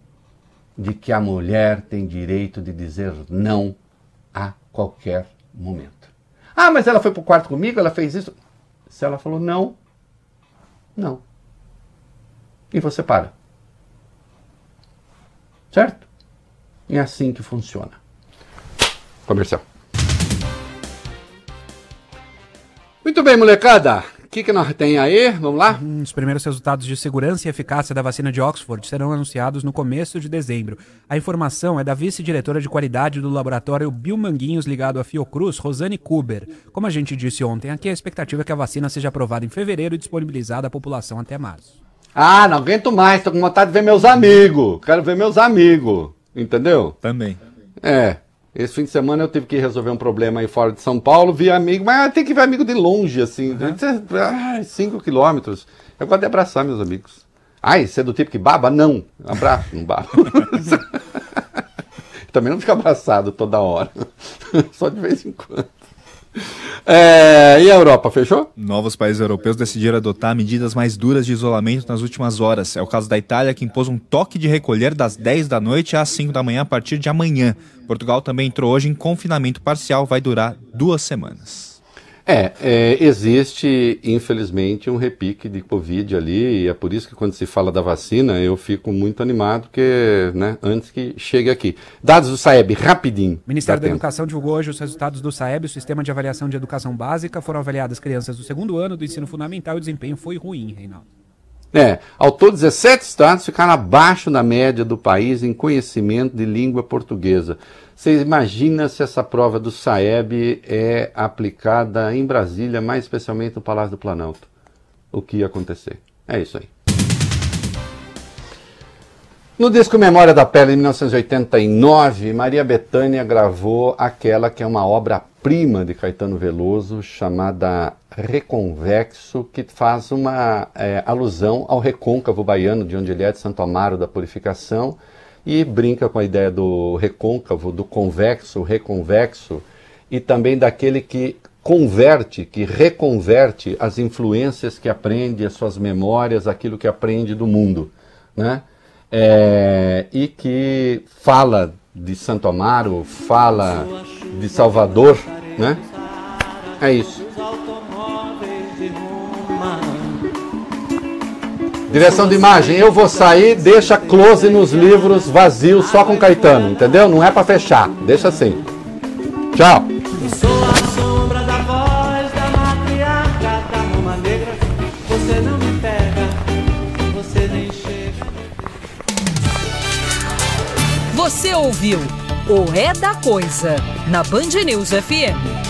de que a mulher tem direito de dizer não a qualquer momento. Ah, mas ela foi para o quarto comigo, ela fez isso. Se ela falou não, não. E você para. Certo? É assim que funciona. Comercial. Muito bem, molecada. Que, que nós tem aí? Vamos lá? Os primeiros resultados de segurança e eficácia da vacina de Oxford serão anunciados no começo de dezembro. A informação é da vice-diretora de qualidade do laboratório Biomanguinhos ligado à Fiocruz, Rosane Kuber. Como a gente disse ontem aqui, a expectativa é que a vacina seja aprovada em fevereiro e disponibilizada à população até março. Ah, não aguento mais, tô com vontade de ver meus amigos. Quero ver meus amigos. Entendeu? Também. É. Esse fim de semana eu tive que resolver um problema aí fora de São Paulo, vi amigo, mas tem que ver amigo de longe, assim. Ai, cinco quilômetros. Eu gosto de abraçar meus amigos. Ai, você é do tipo que baba? Não. Abraço, não baba. Também não fica abraçado toda hora. Só de vez em quando. É, e a Europa, fechou? Novos países europeus decidiram adotar medidas mais duras de isolamento nas últimas horas. É o caso da Itália, que impôs um toque de recolher das 10 da noite às 5 da manhã a partir de amanhã. Portugal também entrou hoje em confinamento parcial, vai durar duas semanas. É, é, existe, infelizmente, um repique de Covid ali, e é por isso que quando se fala da vacina, eu fico muito animado, porque, né, antes que chegue aqui. Dados do SAEB, rapidinho. O Ministério da Educação divulgou hoje os resultados do SAEB, o Sistema de Avaliação de Educação Básica. Foram avaliadas crianças do segundo ano do ensino fundamental e o desempenho foi ruim, Reinaldo. É, ao todo 17 estados ficaram abaixo da média do país em conhecimento de língua portuguesa. Você imagina se essa prova do SAEB é aplicada em Brasília, mais especialmente no Palácio do Planalto? O que ia acontecer? É isso aí. No disco Memória da Pele, em 1989, Maria Bethânia gravou aquela que é uma obra-prima de Caetano Veloso, chamada Reconvexo, que faz uma é, alusão ao recôncavo baiano, de onde ele é, de Santo Amaro da Purificação, e brinca com a ideia do recôncavo, do convexo, reconvexo, e também daquele que converte, que reconverte as influências que aprende, as suas memórias, aquilo que aprende do mundo, né? É, e que fala de Santo Amaro, fala de Salvador, né? É isso. Direção de imagem, eu vou sair, deixa close nos livros vazios só com Caetano, entendeu? Não é para fechar, deixa assim. Tchau. Você ouviu o É da Coisa na Band News FM.